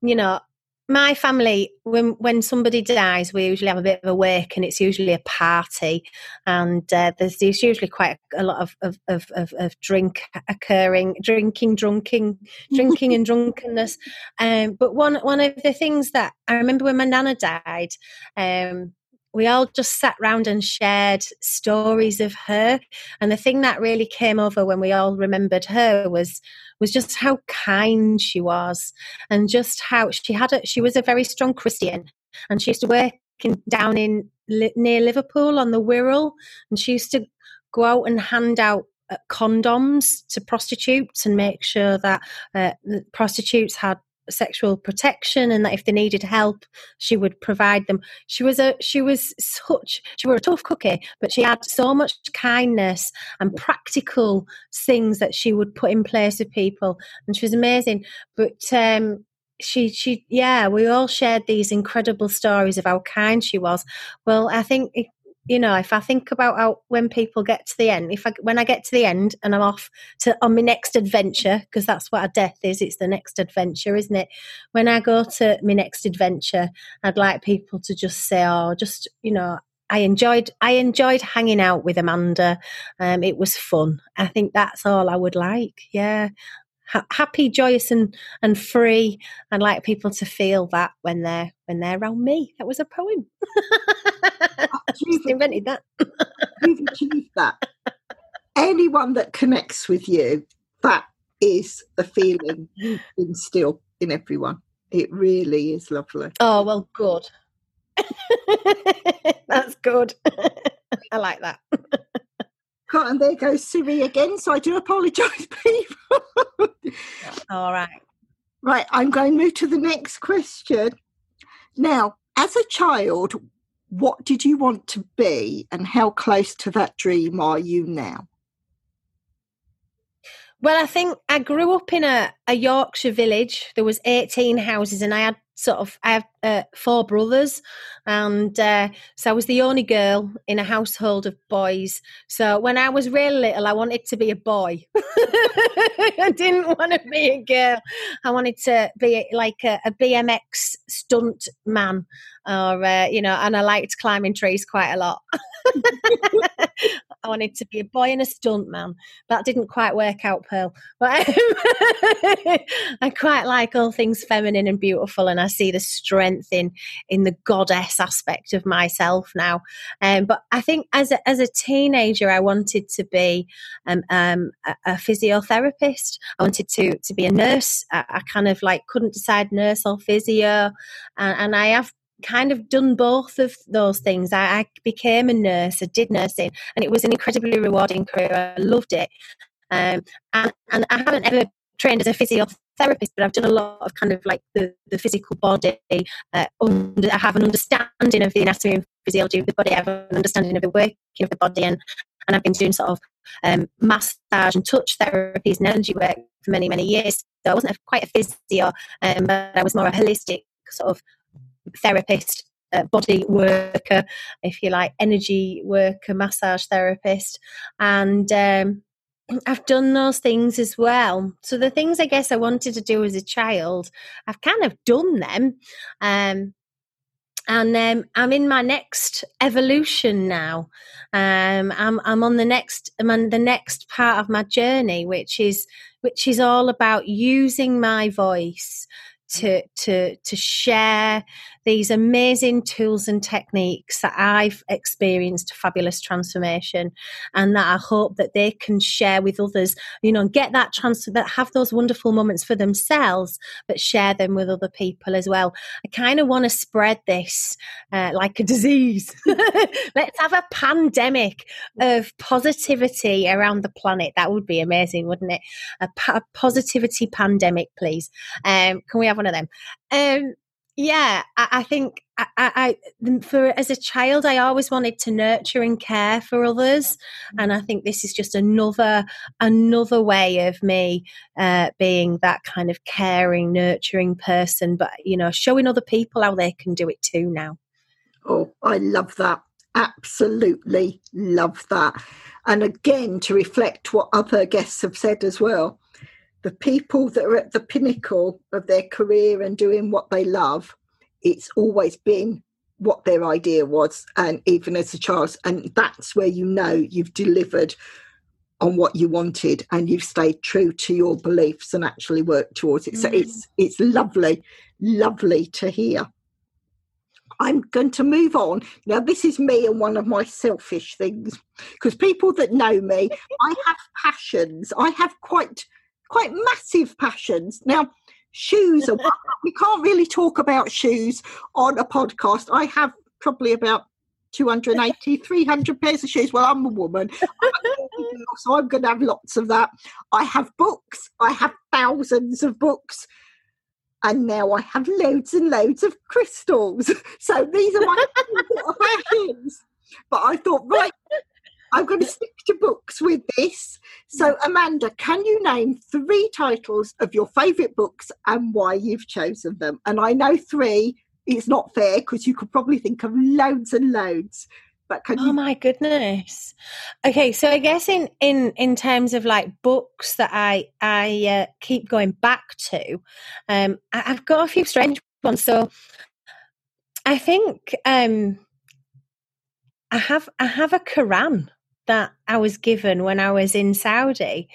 you know, my family when when somebody dies we usually have a bit of a wake and it's usually a party. And uh, there's, there's usually quite a lot of of, of, of, of drink occurring drinking drunking drinking and drunkenness. Um, but one one of the things that i remember when my nana died um, we all just sat round and shared stories of her. And the thing that really came over when we all remembered her was was just how kind she was and just how she had a she was a very strong christian. And she used to work in, down in near liverpool on the wirral. And she used to go out and hand out uh, condoms to prostitutes and make sure that uh, prostitutes had sexual protection and that if they needed help she would provide them. She was a she was such she was a tough cookie but she had so much kindness and practical things that she would put in place with people and she was amazing. But um she she yeah we all shared these incredible stories of how kind she was. Well i think you know, if I think about how when people get to the end, if I when I get to the end and I'm off to on my next adventure, because that's what a death is, it's the next adventure, isn't it? When I go to my next adventure, I'd like people to just say, "Oh, just you know, I enjoyed I enjoyed hanging out with Amanda. Um, it was fun. I think that's all I would like. Yeah, ha- happy, joyous, and and free. I'd like people to feel that when they're when they're around me. That was a poem. Just invented that. you've achieved that. Anyone that connects with you, that is the feeling you instill in everyone. It really is lovely. Oh, well, good. That's good. I like that. And there goes Siri again, so I do apologise, people. All right. Right, I'm going to move to the next question. Now, as a child, what did you want to be and how close to that dream are you now? Well, I think I grew up in a, a Yorkshire village. There was 18 houses and I had sort of I have uh, four brothers, and uh, so I was the only girl in a household of boys. So when I was really little, I wanted to be a boy. I didn't want to be a girl. I wanted to be like a, a BMX stunt man, or uh, you know, and I liked climbing trees quite a lot. I wanted to be a boy and a stunt man. That didn't quite work out, Pearl. But I quite like all things feminine and beautiful, and I see the strength in in the goddess aspect of myself now. Um, but I think as a, as a teenager, I wanted to be um, um, a, a, physiotherapist. I wanted to to be a nurse. I, I kind of like couldn't decide nurse or physio, and, and I have kind of done both of those things. I, I, became a nurse, I did nursing, and it was an incredibly rewarding career. I loved it. Um, and, and I haven't ever trained as a physiotherapist, but I've done a lot of kind of like the, the physical body. Uh, under, I have an understanding of the anatomy and physiology of the body, I have an understanding of the working of the body, and, and I've been doing sort of um, massage and touch therapies and energy work for many, many years. So I wasn't a, quite a physio, um, but I was more a holistic sort of therapist, uh, body worker, if you like, energy worker, massage therapist, and um, I've done those things as well. So the things I guess I wanted to do as a child, I've kind of done them. Um, and um, I'm in my next evolution now. Um, I'm I'm on the next I'm on the next part of my journey, which is which is all about using my voice to to to share these amazing tools and techniques that I've experienced fabulous transformation and that I hope that they can share with others, you know, get that chance that have those wonderful moments for themselves, but share them with other people as well. I kind of want to spread this uh, like a disease. Let's have a pandemic of positivity around the planet. That would be amazing, wouldn't it? A, a positivity pandemic, please. Um, can we have one of them? Um, yeah, I, I think I, I, for as a child, I always wanted to nurture and care for others, and I think this is just another another way of me uh, being that kind of caring, nurturing person. But you know, showing other people how they can do it too now. Oh, I love that. Absolutely love that. And again, to reflect what other guests have said as well, the people that are at the pinnacle of their career and doing what they love, it's always been what their idea was, and even as a child, and that's where you know you've delivered on what you wanted and you've stayed true to your beliefs and actually worked towards it. Mm. So it's it's lovely, lovely to hear. I'm going to move on. Now, this is me and one of my selfish things because people that know me, I have passions. I have quite quite massive passions. Now, shoes are we can't really talk about shoes on a podcast. I have probably about 280, 300 pairs of shoes. Well, I'm a woman, so I'm going to have lots of that. I have books. I have thousands of books. And now I have loads and loads of crystals. So these are my passions. But I thought, right, I'm going to stick to books with this. So, Amanda, can you name three titles of your favourite books and why you've chosen them? And I know three is not fair because you could probably think of loads and loads. But can oh you- my goodness! Okay, so I guess in in in terms of like books that I I uh, keep going back to, um, I, I've got a few strange ones. So I think um, I have I have a Quran that I was given when I was in Saudi.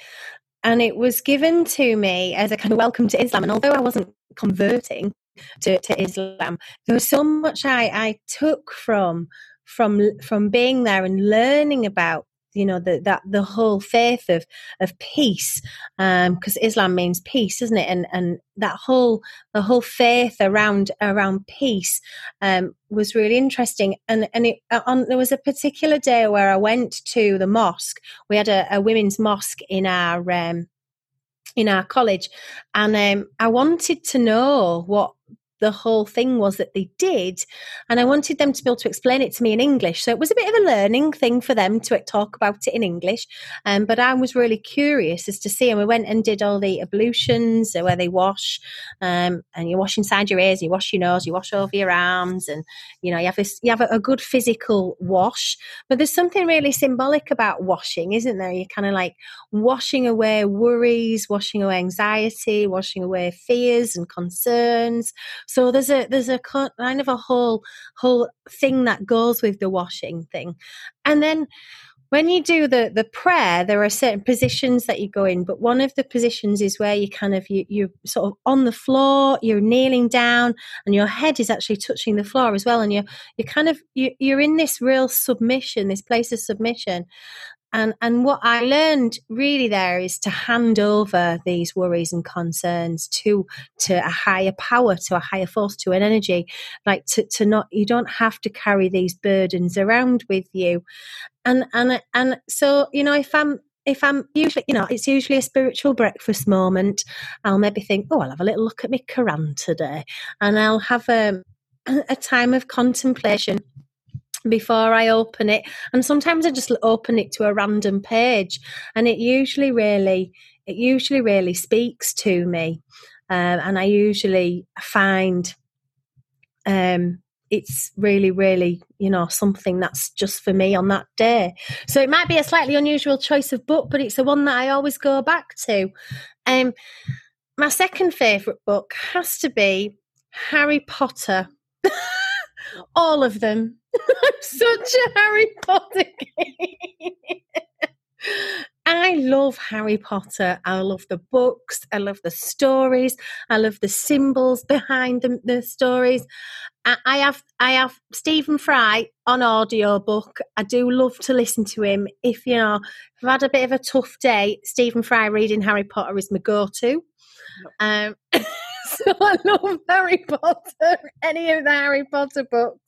And it was given to me as a kind of welcome to Islam. And although I wasn't converting to, to Islam, there was so much I, I took from from from being there and learning about you know the, that the whole faith of of peace because um, Islam means peace isn't it? And and that whole the whole faith around around peace um, was really interesting. And and it, uh, on, there was a particular day where I went to the mosque. We had a, a women's mosque in our um, in our college. And um, I wanted to know what the whole thing was that they did. And I wanted them to be able to explain it to me in English. So it was a bit of a learning thing for them to talk about it in English. Um, but I was really curious as to see. And we went and did all the ablutions where they wash, um, and you wash inside your ears, you wash your nose, you wash over your arms, and you know you have this, you have a, a good physical wash. But there's something really symbolic about washing, isn't there? You're kind of like washing away worries, washing away anxiety, washing away fears and concerns so there's a there's a kind of a whole whole thing that goes with the washing thing, and then when you do the the prayer there are certain positions that you go in but one of the positions is where you kind of you you're sort of on the floor you're kneeling down and your head is actually touching the floor as well and you're you're kind of you, you're in this real submission this place of submission and and what I learned really there is to hand over these worries and concerns to to a higher power, to a higher force, to an energy. Like to, to not you don't have to carry these burdens around with you. And and and so, you know, if I'm if I'm usually, you know, it's usually a spiritual breakfast moment. I'll maybe think, oh, I'll have a little look at my Quran today, and I'll have um, a, a time of contemplation before I open it. And sometimes I just open it to a random page, and it usually really, it usually really speaks to me. Um, and I usually find um, it's really, really, you know, something that's just for me on that day. So it might be a slightly unusual choice of book, but it's the one that I always go back to. Um, my second favourite book has to be Harry Potter. All of them. I'm such a Harry Potter I love Harry Potter. I love the books. I love the stories. I love the symbols behind the, the stories. I, I, have I have Stephen Fry on audiobook. I do love to listen to him. If you know, if I've had a bit of a tough day, Stephen Fry reading Harry Potter is my go-to. Um, I love Harry Potter. Any of the Harry Potter books.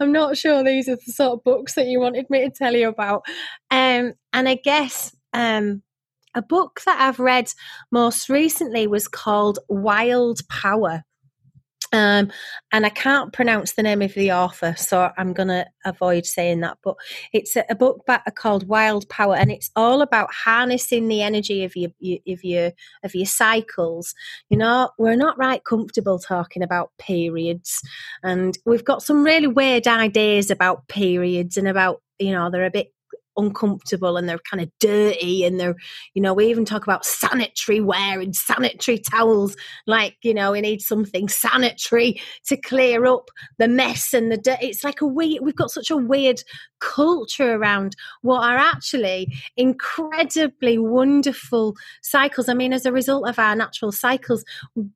I'm not sure these are the sort of books that you wanted me to tell you about. Um, and I guess um, a book that I've read most recently was called Wild Power. Um, and I can't pronounce the name of the author, so I'm going to avoid saying that. But it's a, a book by, called Wild Power, and it's all about harnessing the energy of your, of your of your cycles. You know, we're not right comfortable talking about periods, and we've got some really weird ideas about periods and about you know they're a bit uncomfortable and they're kind of dirty and they're you know we even talk about sanitary wear and sanitary towels. Like you know we need something sanitary to clear up the mess and the dirt. It's like a weird we've got such a weird culture around what are actually incredibly wonderful cycles. I mean as a result of our natural cycles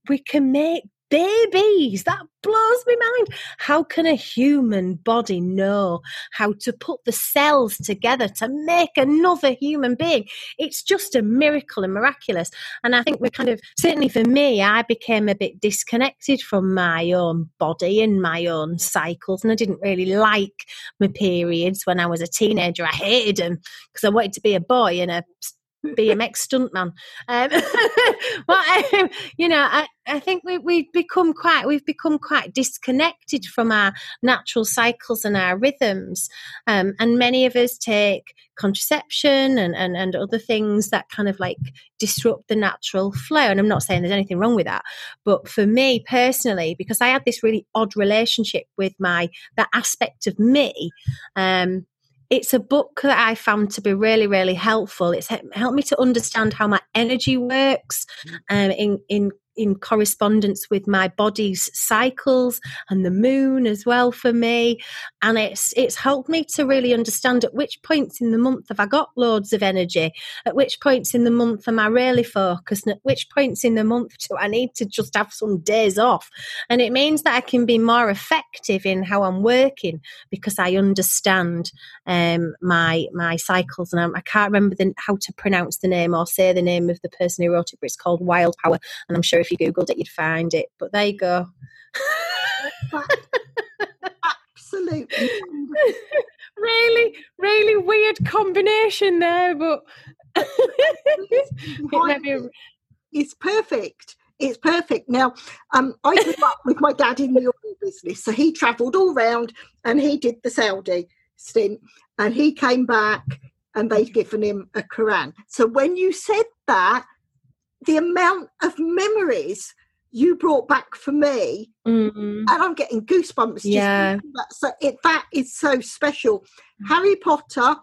we can make babies. That blows my mind. How can a human body know how to put the cells together to make another human being? It's just a miracle and miraculous. And I think we're kind of, certainly for me, I became a bit disconnected from my own body and my own cycles. And I didn't really like my periods when I was a teenager. I hated them because I wanted to be a boy and a BMX stuntman. Um, um, you know, I, I think we, we've become quite we've become quite disconnected from our natural cycles and our rhythms, um, and many of us take contraception and, and and other things that kind of like disrupt the natural flow. And I'm not saying there's anything wrong with that, but for me personally, because I had this really odd relationship with my that aspect of me. Um, it's a book that I found to be really, really helpful. It's helped me to understand how my energy works, mm. um, in in in correspondence with my body's cycles and the moon as well for me. And it's it's helped me to really understand at which points in the month have I got loads of energy? At which points in the month am I really focused? And at which points in the month do I need to just have some days off? And it means that I can be more effective in how I'm working because I understand um, my my cycles. And I, I can't remember the, how to pronounce the name or say the name of the person who wrote it but it's called Wild Power. And I'm sure if you googled it, you'd find it. But there you go. Absolutely. really, really weird combination there, but it it's perfect. It's perfect. Now, um, I grew up with my dad in the oil business, so he travelled all round and he did the Saudi stint, and he came back and they'd given him a Quran. So when you said that, the amount of memories you brought back for me mm-hmm. and i'm getting goosebumps yeah that. so it, that is so special harry potter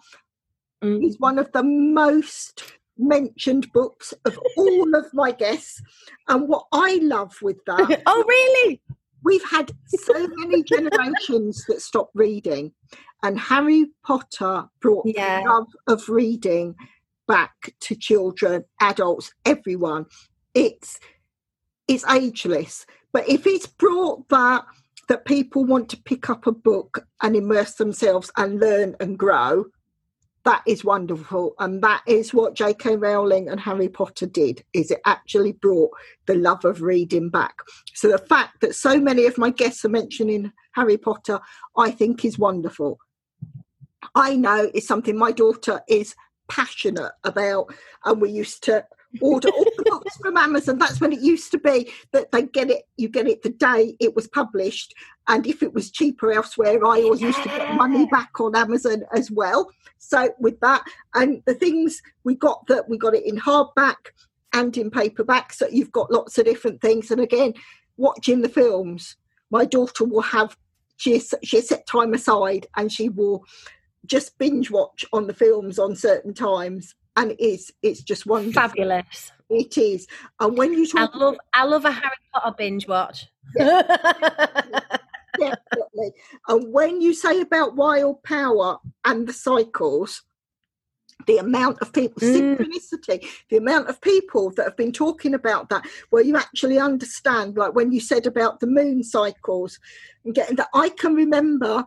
mm-hmm. is one of the most mentioned books of all of my guests and what i love with that oh really we've had so many generations that stopped reading and harry potter brought yeah. the love of reading back to children, adults, everyone. It's it's ageless. But if it's brought that that people want to pick up a book and immerse themselves and learn and grow, that is wonderful. And that is what J.K. Rowling and Harry Potter did, is it actually brought the love of reading back. So the fact that so many of my guests are mentioning Harry Potter, I think is wonderful. I know is something my daughter is passionate about, and we used to order all the books from Amazon. That's when it used to be that they get it, you get it the day it was published, and if it was cheaper elsewhere, I always used to get money back on Amazon as well. So with that, and the things we got that we got it in hardback and in paperback, so you've got lots of different things. And again, watching the films, my daughter will have she she set time aside and she will just binge watch on the films on certain times and it is it's just wonderful. Fabulous. It is. And when you talk i love i love a harry potter binge watch. Definitely. And when you say about wild power and the cycles the amount of people mm. synchronicity the amount of people that have been talking about that where you actually understand like when you said about the moon cycles and getting that i can remember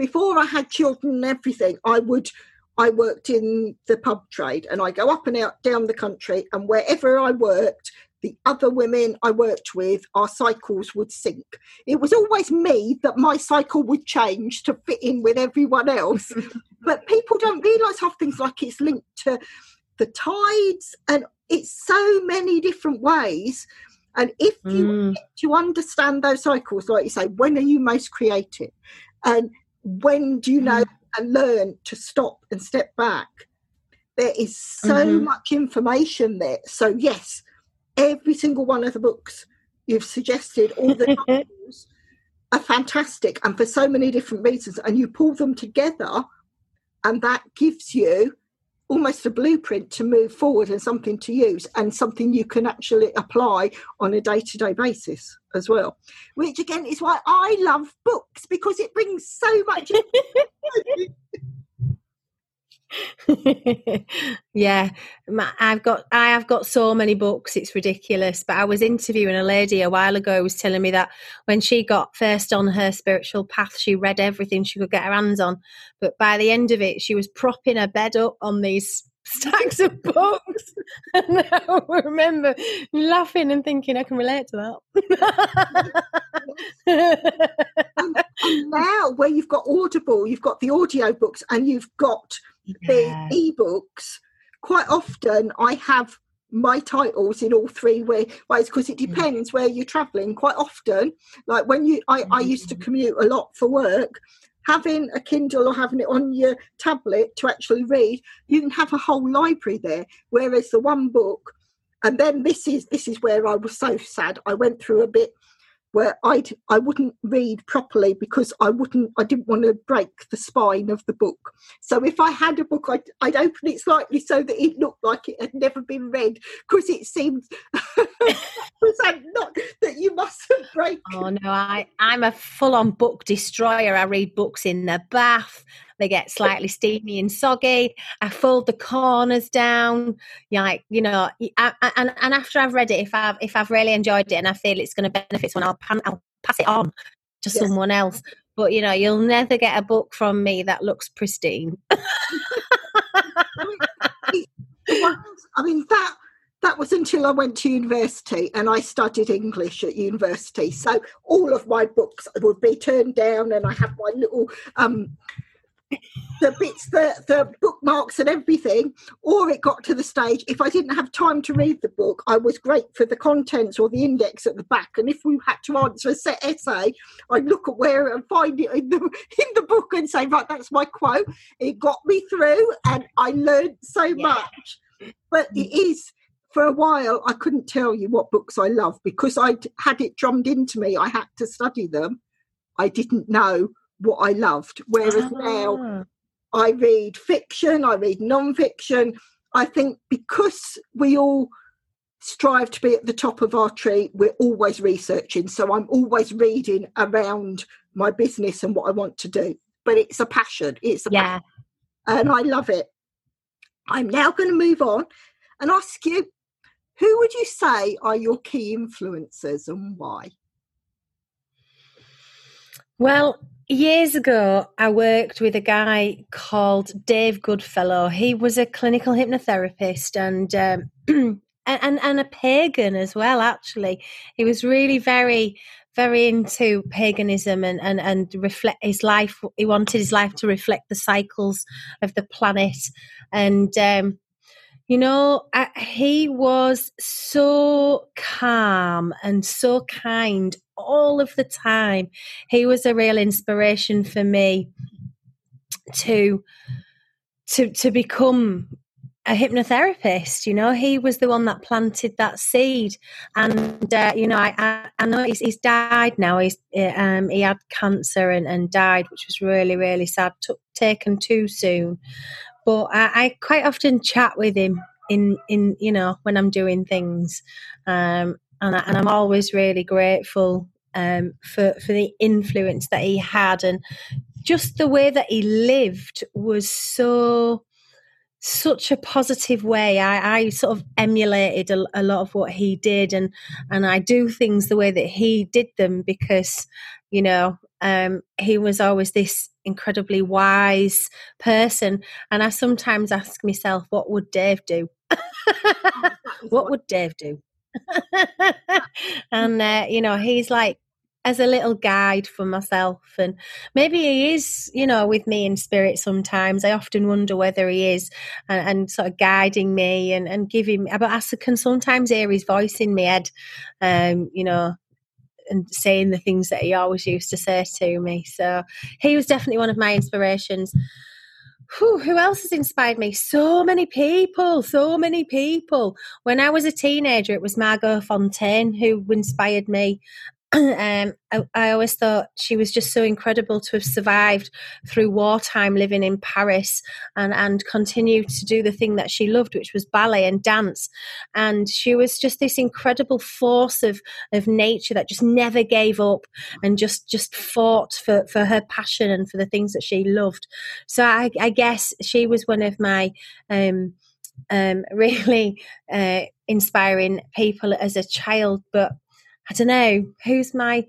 before I had children and everything, I would I worked in the pub trade and I go up and out down the country and wherever I worked, the other women I worked with, our cycles would sync. It was always me that my cycle would change to fit in with everyone else. but people don't realise how things like it's linked to the tides and it's so many different ways. And if you mm. to understand those cycles, like you say, when are you most creative? And when do you know mm. and learn to stop and step back? There is so mm-hmm. much information there. So, yes, every single one of the books you've suggested, all the novels are fantastic and for so many different reasons. And you pull them together, and that gives you almost a blueprint to move forward and something to use and something you can actually apply on a day-to-day basis as well which again is why i love books because it brings so much yeah i've got i have got so many books it's ridiculous but i was interviewing a lady a while ago who was telling me that when she got first on her spiritual path she read everything she could get her hands on but by the end of it she was propping her bed up on these stacks of books. And i remember laughing and thinking i can relate to that and, now where you've got audible you've got the audio books and you've got yeah. the ebooks, quite often I have my titles in all three ways because it mm. depends where you're traveling quite often like when you I, I used to mm. commute a lot for work having a kindle or having it on your tablet to actually read you can have a whole library there whereas the one book and then this is this is where i was so sad i went through a bit where I I wouldn't read properly because I wouldn't I didn't want to break the spine of the book. So if I had a book, I'd, I'd open it slightly so that it looked like it had never been read because it seemed not that you mustn't break. Oh no, I I'm a full on book destroyer. I read books in the bath. They get slightly steamy and soggy. I fold the corners down, like you know. I, and and after I've read it, if I've if I've really enjoyed it and I feel it's going to benefit someone, I'll pan, I'll pass it on to yes. someone else. But you know, you'll never get a book from me that looks pristine. I mean that that was until I went to university and I studied English at university. So all of my books would be turned down, and I had my little um, the bits, the, the bookmarks and everything, or it got to the stage, if I didn't have time to read the book, I was great for the contents or the index at the back. And if we had to answer a set essay, I'd look at where and find it in the, in the book and say, right, that's my quote. It got me through and I learned so yeah. much. But it is, for a while, I couldn't tell you what books I love because I'd had it drummed into me. I had to study them. I didn't know what I loved. Whereas ah. now I read fiction, I read non-fiction. I think because we all strive to be at the top of our tree, we're always researching. So I'm always reading around my business and what I want to do. But it's a passion. It's a yeah. Passion, and I love it. I'm now going to move on and ask you, who would you say are your key influencers and why? Well, Years ago, I worked with a guy called Dave Goodfellow. He was a clinical hypnotherapist and um, and and a pagan as well. Actually, he was really very very into paganism and and and reflect his life. He wanted his life to reflect the cycles of the planet, and um, you know, I, he was so calm and so kind all of the time. He was a real inspiration for me to to to become a hypnotherapist. You know, he was the one that planted that seed, and uh, you know, I, I, know he's, he's, died now. He's um, he had cancer and, and died, which was really really sad. Took taken too soon, but I, I quite often chat with him in in you know when I'm doing things, um, and, I, and I'm always really grateful um, for for the influence that he had and just the way that he lived was so such a positive way. I, I sort of emulated a, a, lot of what he did, and and I do things the way that he did them because you know um, he was always this incredibly wise person. And I sometimes ask myself, what would Dave do? what would Dave do? and, uh, you know, he's like, as a little guide for myself. And maybe he is, you know, with me in spirit sometimes. I often wonder whether he is and, and sort of guiding me and, and giving me, but I can sometimes hear his voice in my head, um, you know, and saying the things that he always used to say to me. So he was definitely one of my inspirations. Whew, who else has inspired me? So many people, so many people. When I was a teenager, it was Margot Fonteyn who inspired me. um, I, I, always thought she was just so incredible to have survived through wartime living in Paris and, and continue to do the thing that she loved, which was ballet and dance. And she was just this incredible force of, of nature that just never gave up and just, just fought for, for her passion and for the things that she loved. So I, I guess she was one of my um, um, really uh, inspiring people as a child. But I don't know who's my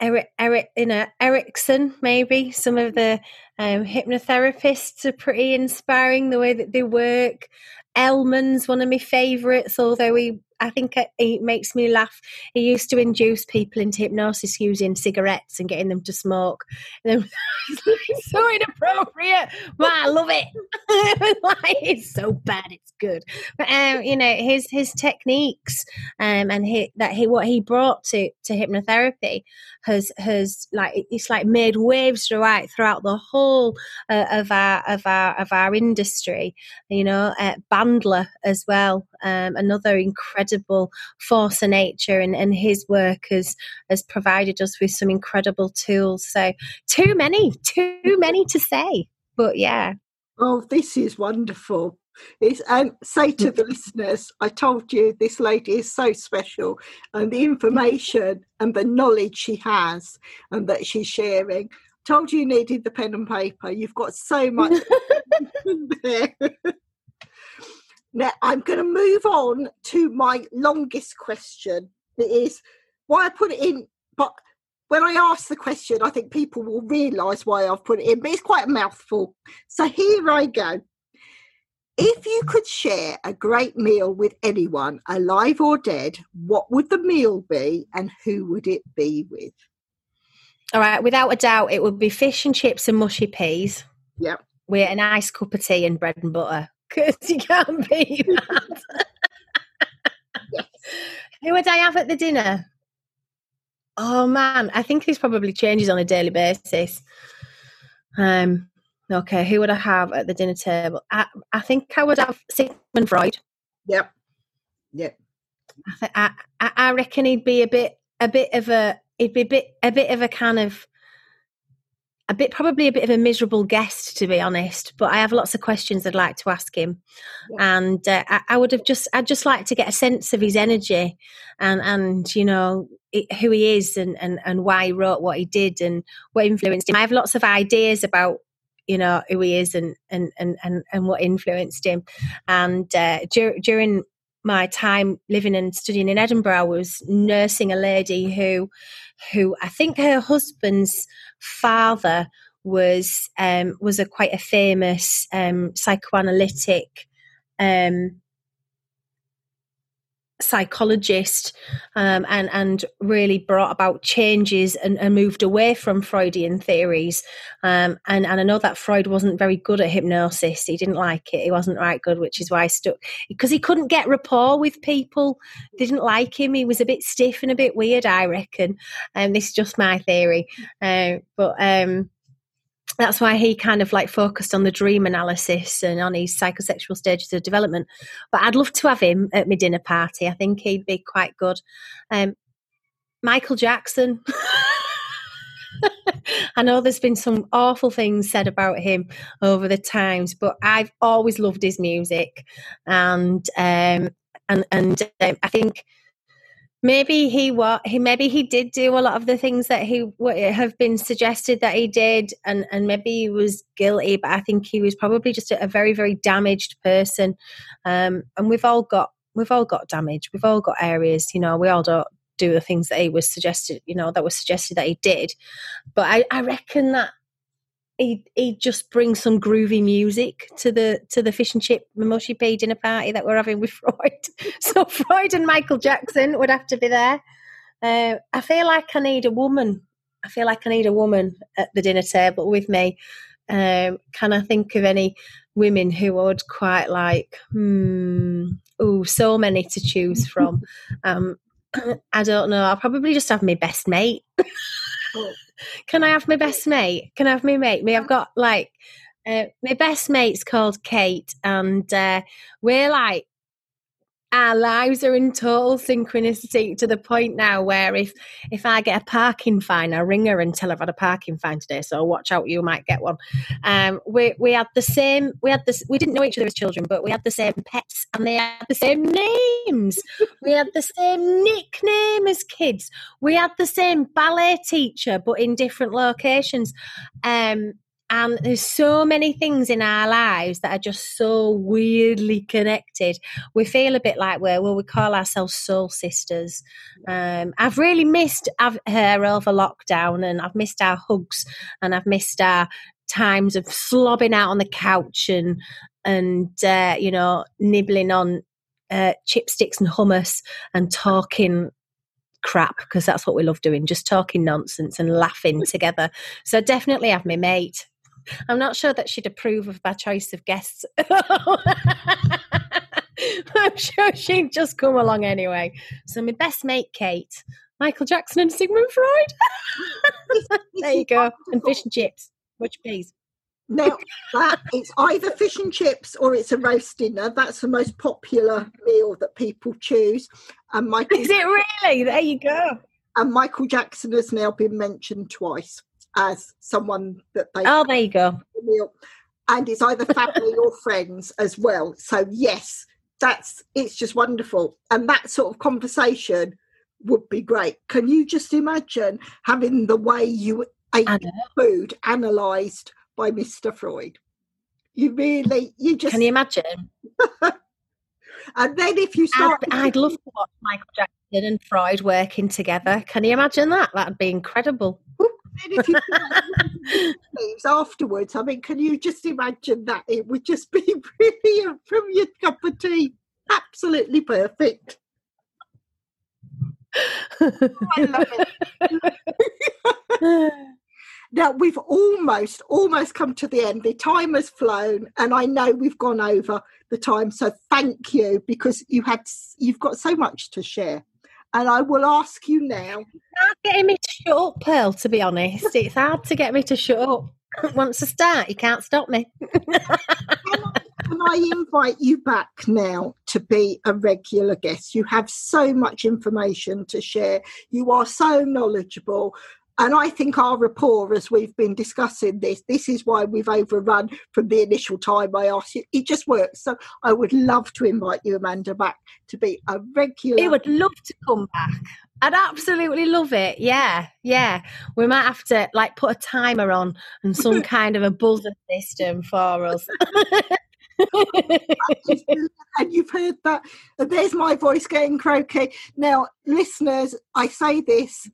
Eric Eric you know Erickson maybe some of the um, hypnotherapists are pretty inspiring the way that they work. Elman's one of my favourites, although he I think it, makes me laugh. He used to induce people into hypnosis using cigarettes and getting them to smoke. And so inappropriate. but I love it. like, it's so bad, it's good. But um, you know, his his techniques um, and he, that he what he brought to to hypnotherapy has has like it's like made waves throughout throughout the whole uh, of our of our of our industry. You know, uh, Bandler as well. Um, another incredible force of nature, and, and his work has has provided us with some incredible tools. So too many, too many to say, but yeah. Oh, this is wonderful. It's, and say to the listeners, I told you this lady is so special, and the information and the knowledge she has and that she's sharing. Told you you needed the pen and paper. You've got so much there. now I'm going to move on to my longest question. It is why I put it in, but when I ask the question, I think people will realise why I've put it in. But it's quite a mouthful. So here I go. If you could share a great meal with anyone, alive or dead, what would the meal be and who would it be with? All right, without a doubt, it would be fish and chips and mushy peas. Yep. With a nice cup of tea and bread and butter. Because you can't beat that. yes. Who would I have at the dinner? Oh man, I think this probably changes on a daily basis. Um, Okay, who would I have at the dinner table? I, I think I would have Sigmund Freud. Yep. Yep. I, I, I reckon he'd be a bit a bit of a he'd be a bit a bit of a kind of a bit probably a bit of a miserable guest to be honest but i have lots of questions i'd like to ask him. Yeah. and uh, I, I, would have just i'd just like to get a sense of his energy and and you know it, who he is and, and and why he wrote what he did and what influenced him. I have lots of ideas about you know who he is and and and and, and what influenced him. And uh, dur- during my time living and studying in Edinburgh I was nursing a lady who who I think her husband's father was um, was a quite a famous um, psychoanalytic um, psychologist um, and and really brought about changes and, and moved away from Freudian theories. Um, and and I know that Freud wasn't very good at hypnosis. He didn't like it. He wasn't right good, which is why I stuck because he couldn't get rapport with people. They didn't like him. He was a bit stiff and a bit weird. I reckon. And um, this is just my theory. Uh, but um, that's why he kind of like focused on the dream analysis and on his psychosexual stages of development. But I'd love to have him at my dinner party. I think he'd be quite good. Um, Michael Jackson. I know there's been some awful things said about him over the times, but I've always loved his music, and um, and and um, I think maybe he what he maybe he did do a lot of the things that he have been suggested that he did and and maybe he was guilty but i think he was probably just a, a very very damaged person. Um, and we've all got we've all got damage. We've all got areas you know we all don't do the things that he was suggested you know that was suggested that he did. But i i reckon that he he just brings some groovy music to the to the fish and chip mushy pea dinner party that we're having with Freud. so Freud and Michael Jackson would have to be there. Uh, I feel like I need a woman. I feel like I need a woman at the dinner table with me. Um, can I think of any women who would quite like? Hmm. Oh, so many to choose from. um, I don't know. I'll probably just have my best mate. Can I have my best mate? Can I have my mate? Me, I've got like uh, my best mate's called Kate, and uh, we're like our lives are in total synchronicity to the point now where if if I get a parking fine, I ring her and tell her I've had a parking fine today. So watch out, you might get one. Um, we we had the same. We had this. We didn't know each other as children, but we had the same pets and they had the same names. we had the same nickname as kids. We had the same ballet teacher, but in different locations. Um, and there's so many things in our lives that are just so weirdly connected. We feel a bit like we're, well, we call ourselves soul sisters. Um, I've really missed her over lockdown and I've missed our hugs and I've missed our times of slobbing out on the couch and, and uh, you know, nibbling on uh, chipsticks and hummus and talking crap because that's what we love doing just talking nonsense and laughing together so definitely have my mate I'm not sure that she'd approve of my choice of guests. I'm sure she'd just come along anyway. So my best mate, Kate, Michael Jackson and Sigmund Freud. there you go. And fish and chips. Much please. Now that it's either fish and chips or it's a roast dinner. That's the most popular meal that people choose. And Michael, Is it really? There you go. and Michael Jackson has now been mentioned twice as someone that they Oh, there you go. and it's either family or friends as well. So yes, that's it's just wonderful, and that sort of conversation would be great. Can you just imagine having the way you ate food analysed by Mr. Freud? You really, you just, Can you imagine? and then if you I'd, start, I'd love to watch Michael Jackson and Freud working together. Can you imagine that? That'd be incredible. Then if you leaves afterwards, I mean, can you just imagine that? It would just be brilliant from your cup of tea. Absolutely perfect. I love it. Now we've almost almost come to the end. The time has flown, and I know we've gone over the time. So thank you because you had you've got so much to share. And I will ask you now. hard getting me to shut up, Pearl, to be honest. It's hard to get me to shut up. Once I start, you can't stop me. Can I invite you back now to be a regular guest? You have so much information to share. You are so knowledgeable. And I think our rapport, as we've been discussing this, this is why we've overrun from the initial time I asked you. It just works. So I would love to invite you, Amanda, back to be a regular. I would love to come back. I'd absolutely love it. Yeah, yeah. We might have to like put a timer on and some kind of a buzzer system for us. and you've heard that. There's my voice getting croaky. Now, listeners, I say this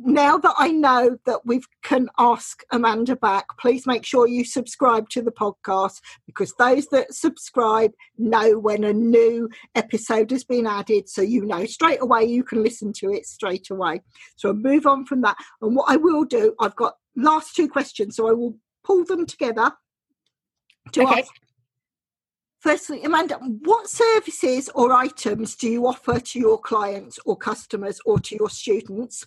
now that I know that we can ask Amanda back, please make sure you subscribe to the podcast because those that subscribe know when a new episode has been added. So you know straight away you can listen to it straight away. So I'll move on from that. And what I will do, I've got last two questions, so I will pull them together to Okay. ask. Firstly, Amanda, what services or items do you offer to your clients or customers or to your students?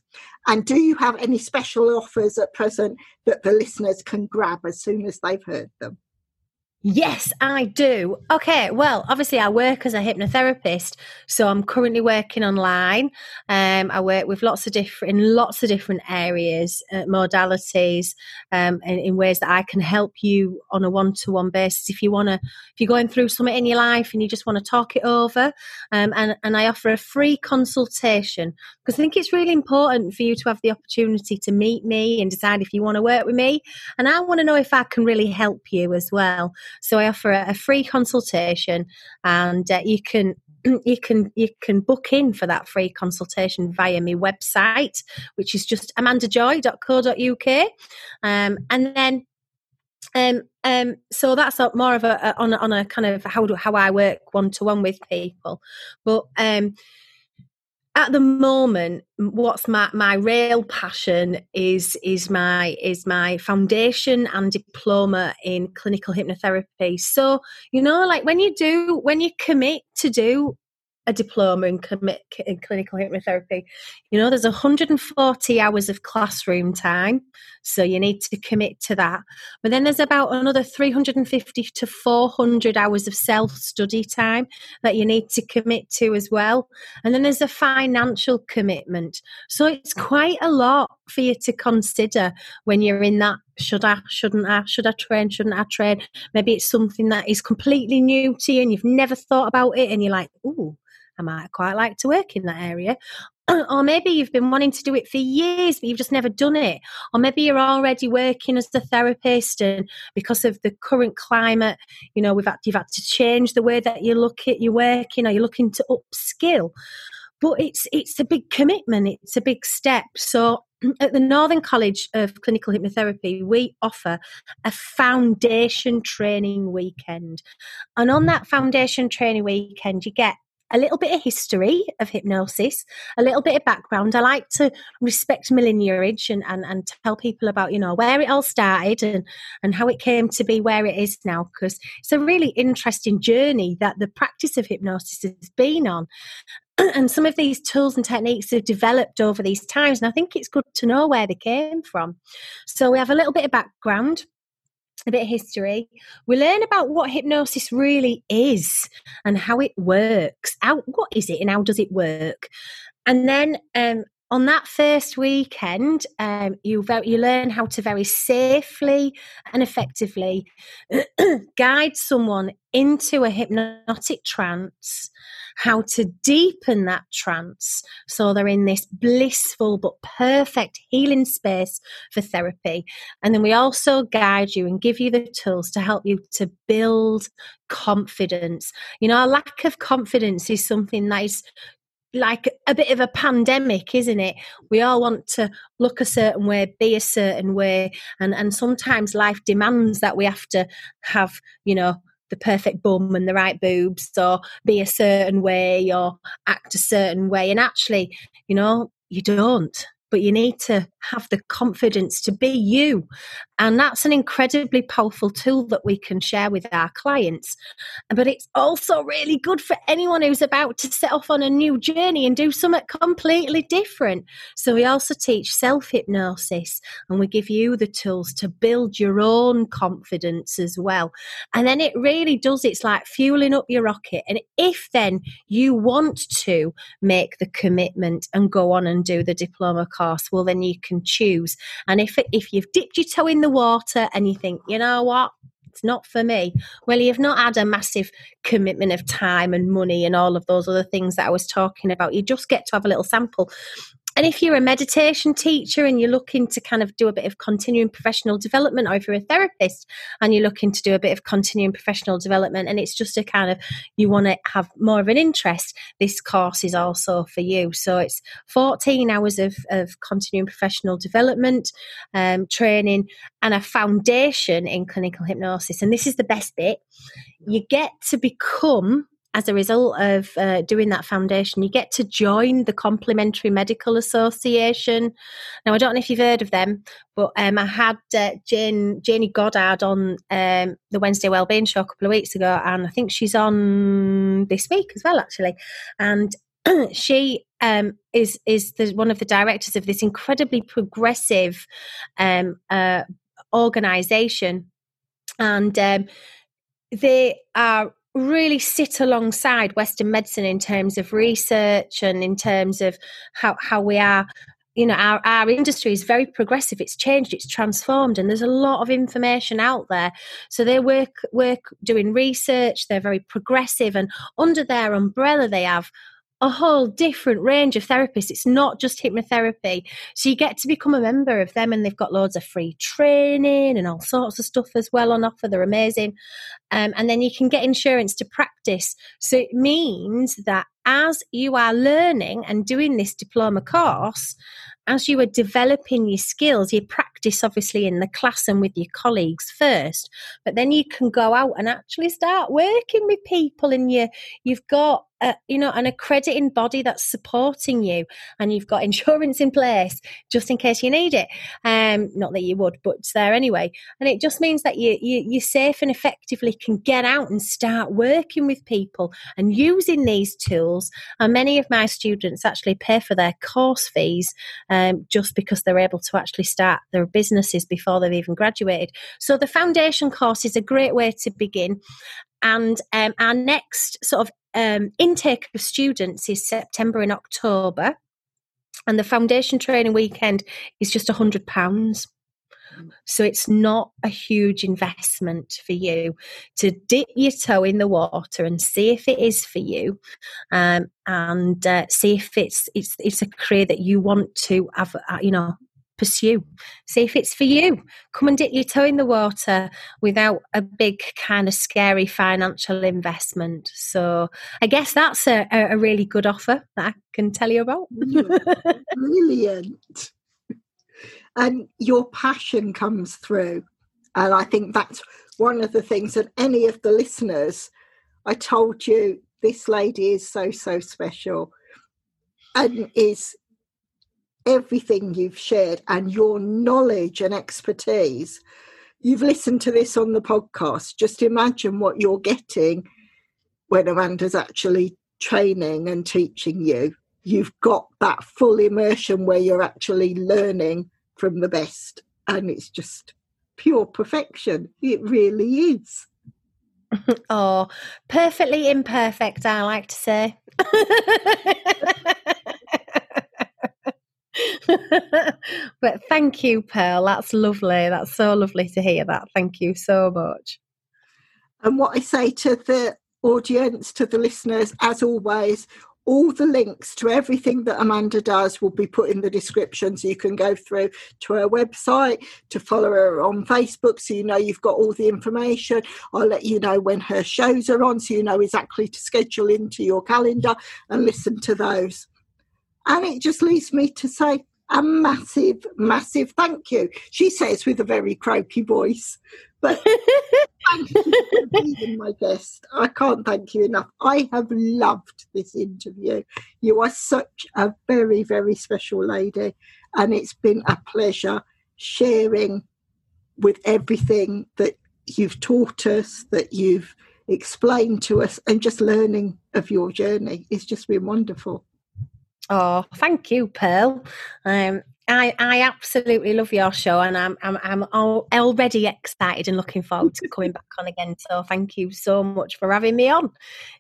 And do you have any special offers at present that the listeners can grab as soon as they've heard them? Yes, I do. Okay, well, obviously, I work as a hypnotherapist, so I'm currently working online. Um, I work with lots of different, in lots of different areas, uh, modalities, um, and in ways that I can help you on a one-to-one basis. If you want to, if you're going through something in your life and you just want to talk it over, um, and and I offer a free consultation because I think it's really important for you to have the opportunity to meet me and decide if you want to work with me, and I want to know if I can really help you as well. So I offer a, a free consultation, and uh, you can you can you can book in for that free consultation via my website, which is just amandajoy.co.uk, um, and then. Um, um, so that's more of a, a on a, on a kind of how do how I work one to one with people, but um, at the moment what's my my real passion is is my is my foundation and diploma in clinical hypnotherapy. So you know like when you do when you commit to do a diploma in, commit, in clinical hypnotherapy you know there's 140 hours of classroom time so you need to commit to that but then there's about another 350 to 400 hours of self study time that you need to commit to as well and then there's a financial commitment. So it's quite a lot for you to consider when you're in that should I, shouldn't I, should I train, shouldn't I train? Maybe it's something that is completely new to you and you've never thought about it and you're like, ooh, I might quite like to work in that area. or maybe you've been wanting to do it for years, but you've just never done it. Or maybe you're already working as a therapist, and because of the current climate, you know, we've had, you've had to change the way that you look at your working, or you're looking to upskill. But it's it's a big commitment. It's a big step. So at the Northern College of Clinical Hypnotherapy, we offer a foundation training weekend. And on that foundation training weekend, you get a little bit of history of hypnosis, a little bit of background. I like to respect lineage and, and, and tell people about, you know, where it all started and, and how it came to be where it is now, because it's a really interesting journey that the practice of hypnosis has been on. and some of these tools and techniques have developed over these times, and I think it's good to know where they came from. So we have a little bit of background a bit of history. We learn about what hypnosis really is and how it works. How, what is it and how does it work? And then um, on that first weekend, um, you you learn how to very safely and effectively guide someone into a hypnotic trance, how to deepen that trance so they're in this blissful but perfect healing space for therapy. And then we also guide you and give you the tools to help you to build confidence. You know, a lack of confidence is something that is like a bit of a pandemic, isn't it? We all want to look a certain way, be a certain way, and and sometimes life demands that we have to have, you know, the perfect bum and the right boobs, or be a certain way, or act a certain way. And actually, you know, you don't but you need to have the confidence to be you. And that's an incredibly powerful tool that we can share with our clients. But it's also really good for anyone who's about to set off on a new journey and do something completely different. So we also teach self hypnosis and we give you the tools to build your own confidence as well. And then it really does, it's like fueling up your rocket. And if then you want to make the commitment and go on and do the diploma well, then you can choose. And if if you've dipped your toe in the water and you think, you know what, it's not for me. Well, you've not had a massive commitment of time and money and all of those other things that I was talking about. You just get to have a little sample and if you're a meditation teacher and you're looking to kind of do a bit of continuing professional development, or if you're a therapist and you're looking to do a bit of continuing professional development, and it's just a kind of you want to have more of an interest, this course is also for you. So it's 14 hours of, of continuing professional development, um, training, and a foundation in clinical hypnosis. And this is the best bit you get to become as a result of uh, doing that foundation, you get to join the Complementary Medical Association. Now, I don't know if you've heard of them, but um, I had uh, Jane Jayney Goddard on um, the Wednesday Wellbeing Show a couple of weeks ago, and I think she's on this week as well, actually. And she um, is is the, one of the directors of this incredibly progressive um, uh, organization, and um, they are really sit alongside Western medicine in terms of research and in terms of how, how we are you know our, our industry is very progressive. It's changed it's transformed and there's a lot of information out there. So they work work doing research they're very progressive and under their umbrella they have a whole different range of therapists. It's not just hypnotherapy. So you get to become a member of them, and they've got loads of free training and all sorts of stuff as well on offer. They're amazing. Um, and then you can get insurance to practice. So it means that as you are learning and doing this diploma course, as you are developing your skills, you practice obviously in the class and with your colleagues first, but then you can go out and actually start working with people and you you've got a, you know an accrediting body that's supporting you and you've got insurance in place just in case you need it. Um not that you would but it's there anyway. And it just means that you, you you safe and effectively can get out and start working with people and using these tools. And many of my students actually pay for their course fees um, just because they're able to actually start their businesses before they've even graduated. So the foundation course is a great way to begin. And um, our next sort of um, intake of students is September and October, and the foundation training weekend is just a hundred pounds. So it's not a huge investment for you to dip your toe in the water and see if it is for you, um, and uh, see if it's it's it's a career that you want to have. Uh, you know, pursue. See if it's for you. Come and dip your toe in the water without a big kind of scary financial investment. So I guess that's a, a really good offer that I can tell you about. Brilliant. And your passion comes through. And I think that's one of the things that any of the listeners, I told you, this lady is so, so special and is everything you've shared and your knowledge and expertise. You've listened to this on the podcast. Just imagine what you're getting when Amanda's actually training and teaching you. You've got that full immersion where you're actually learning from the best, and it's just pure perfection. It really is. oh, perfectly imperfect, I like to say. but thank you, Pearl. That's lovely. That's so lovely to hear that. Thank you so much. And what I say to the audience, to the listeners, as always, all the links to everything that Amanda does will be put in the description so you can go through to her website to follow her on Facebook so you know you've got all the information. I'll let you know when her shows are on so you know exactly to schedule into your calendar and listen to those. And it just leaves me to say a massive, massive thank you. She says with a very croaky voice. But thank you for being my guest. I can't thank you enough. I have loved this interview. You are such a very, very special lady, and it's been a pleasure sharing with everything that you've taught us, that you've explained to us, and just learning of your journey. It's just been wonderful. Oh, thank you, Pearl. Um, I, I absolutely love your show, and I'm I'm I'm already excited and looking forward to coming back on again. So thank you so much for having me on.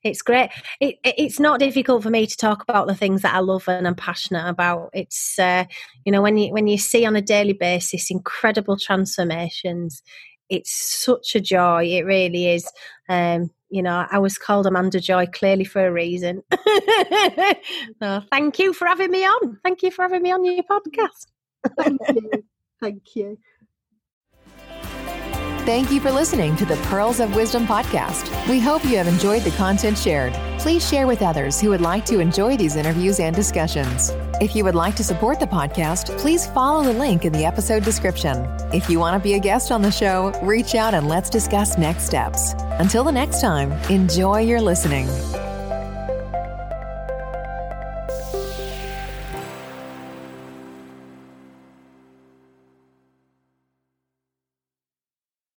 It's great. It, it's not difficult for me to talk about the things that I love and I'm passionate about. It's uh, you know when you when you see on a daily basis incredible transformations, it's such a joy. It really is. Um, you know, I was called Amanda Joy clearly for a reason. so thank you for having me on. Thank you for having me on your podcast. thank you. Thank you. Thank you for listening to the Pearls of Wisdom podcast. We hope you have enjoyed the content shared. Please share with others who would like to enjoy these interviews and discussions. If you would like to support the podcast, please follow the link in the episode description. If you want to be a guest on the show, reach out and let's discuss next steps. Until the next time, enjoy your listening.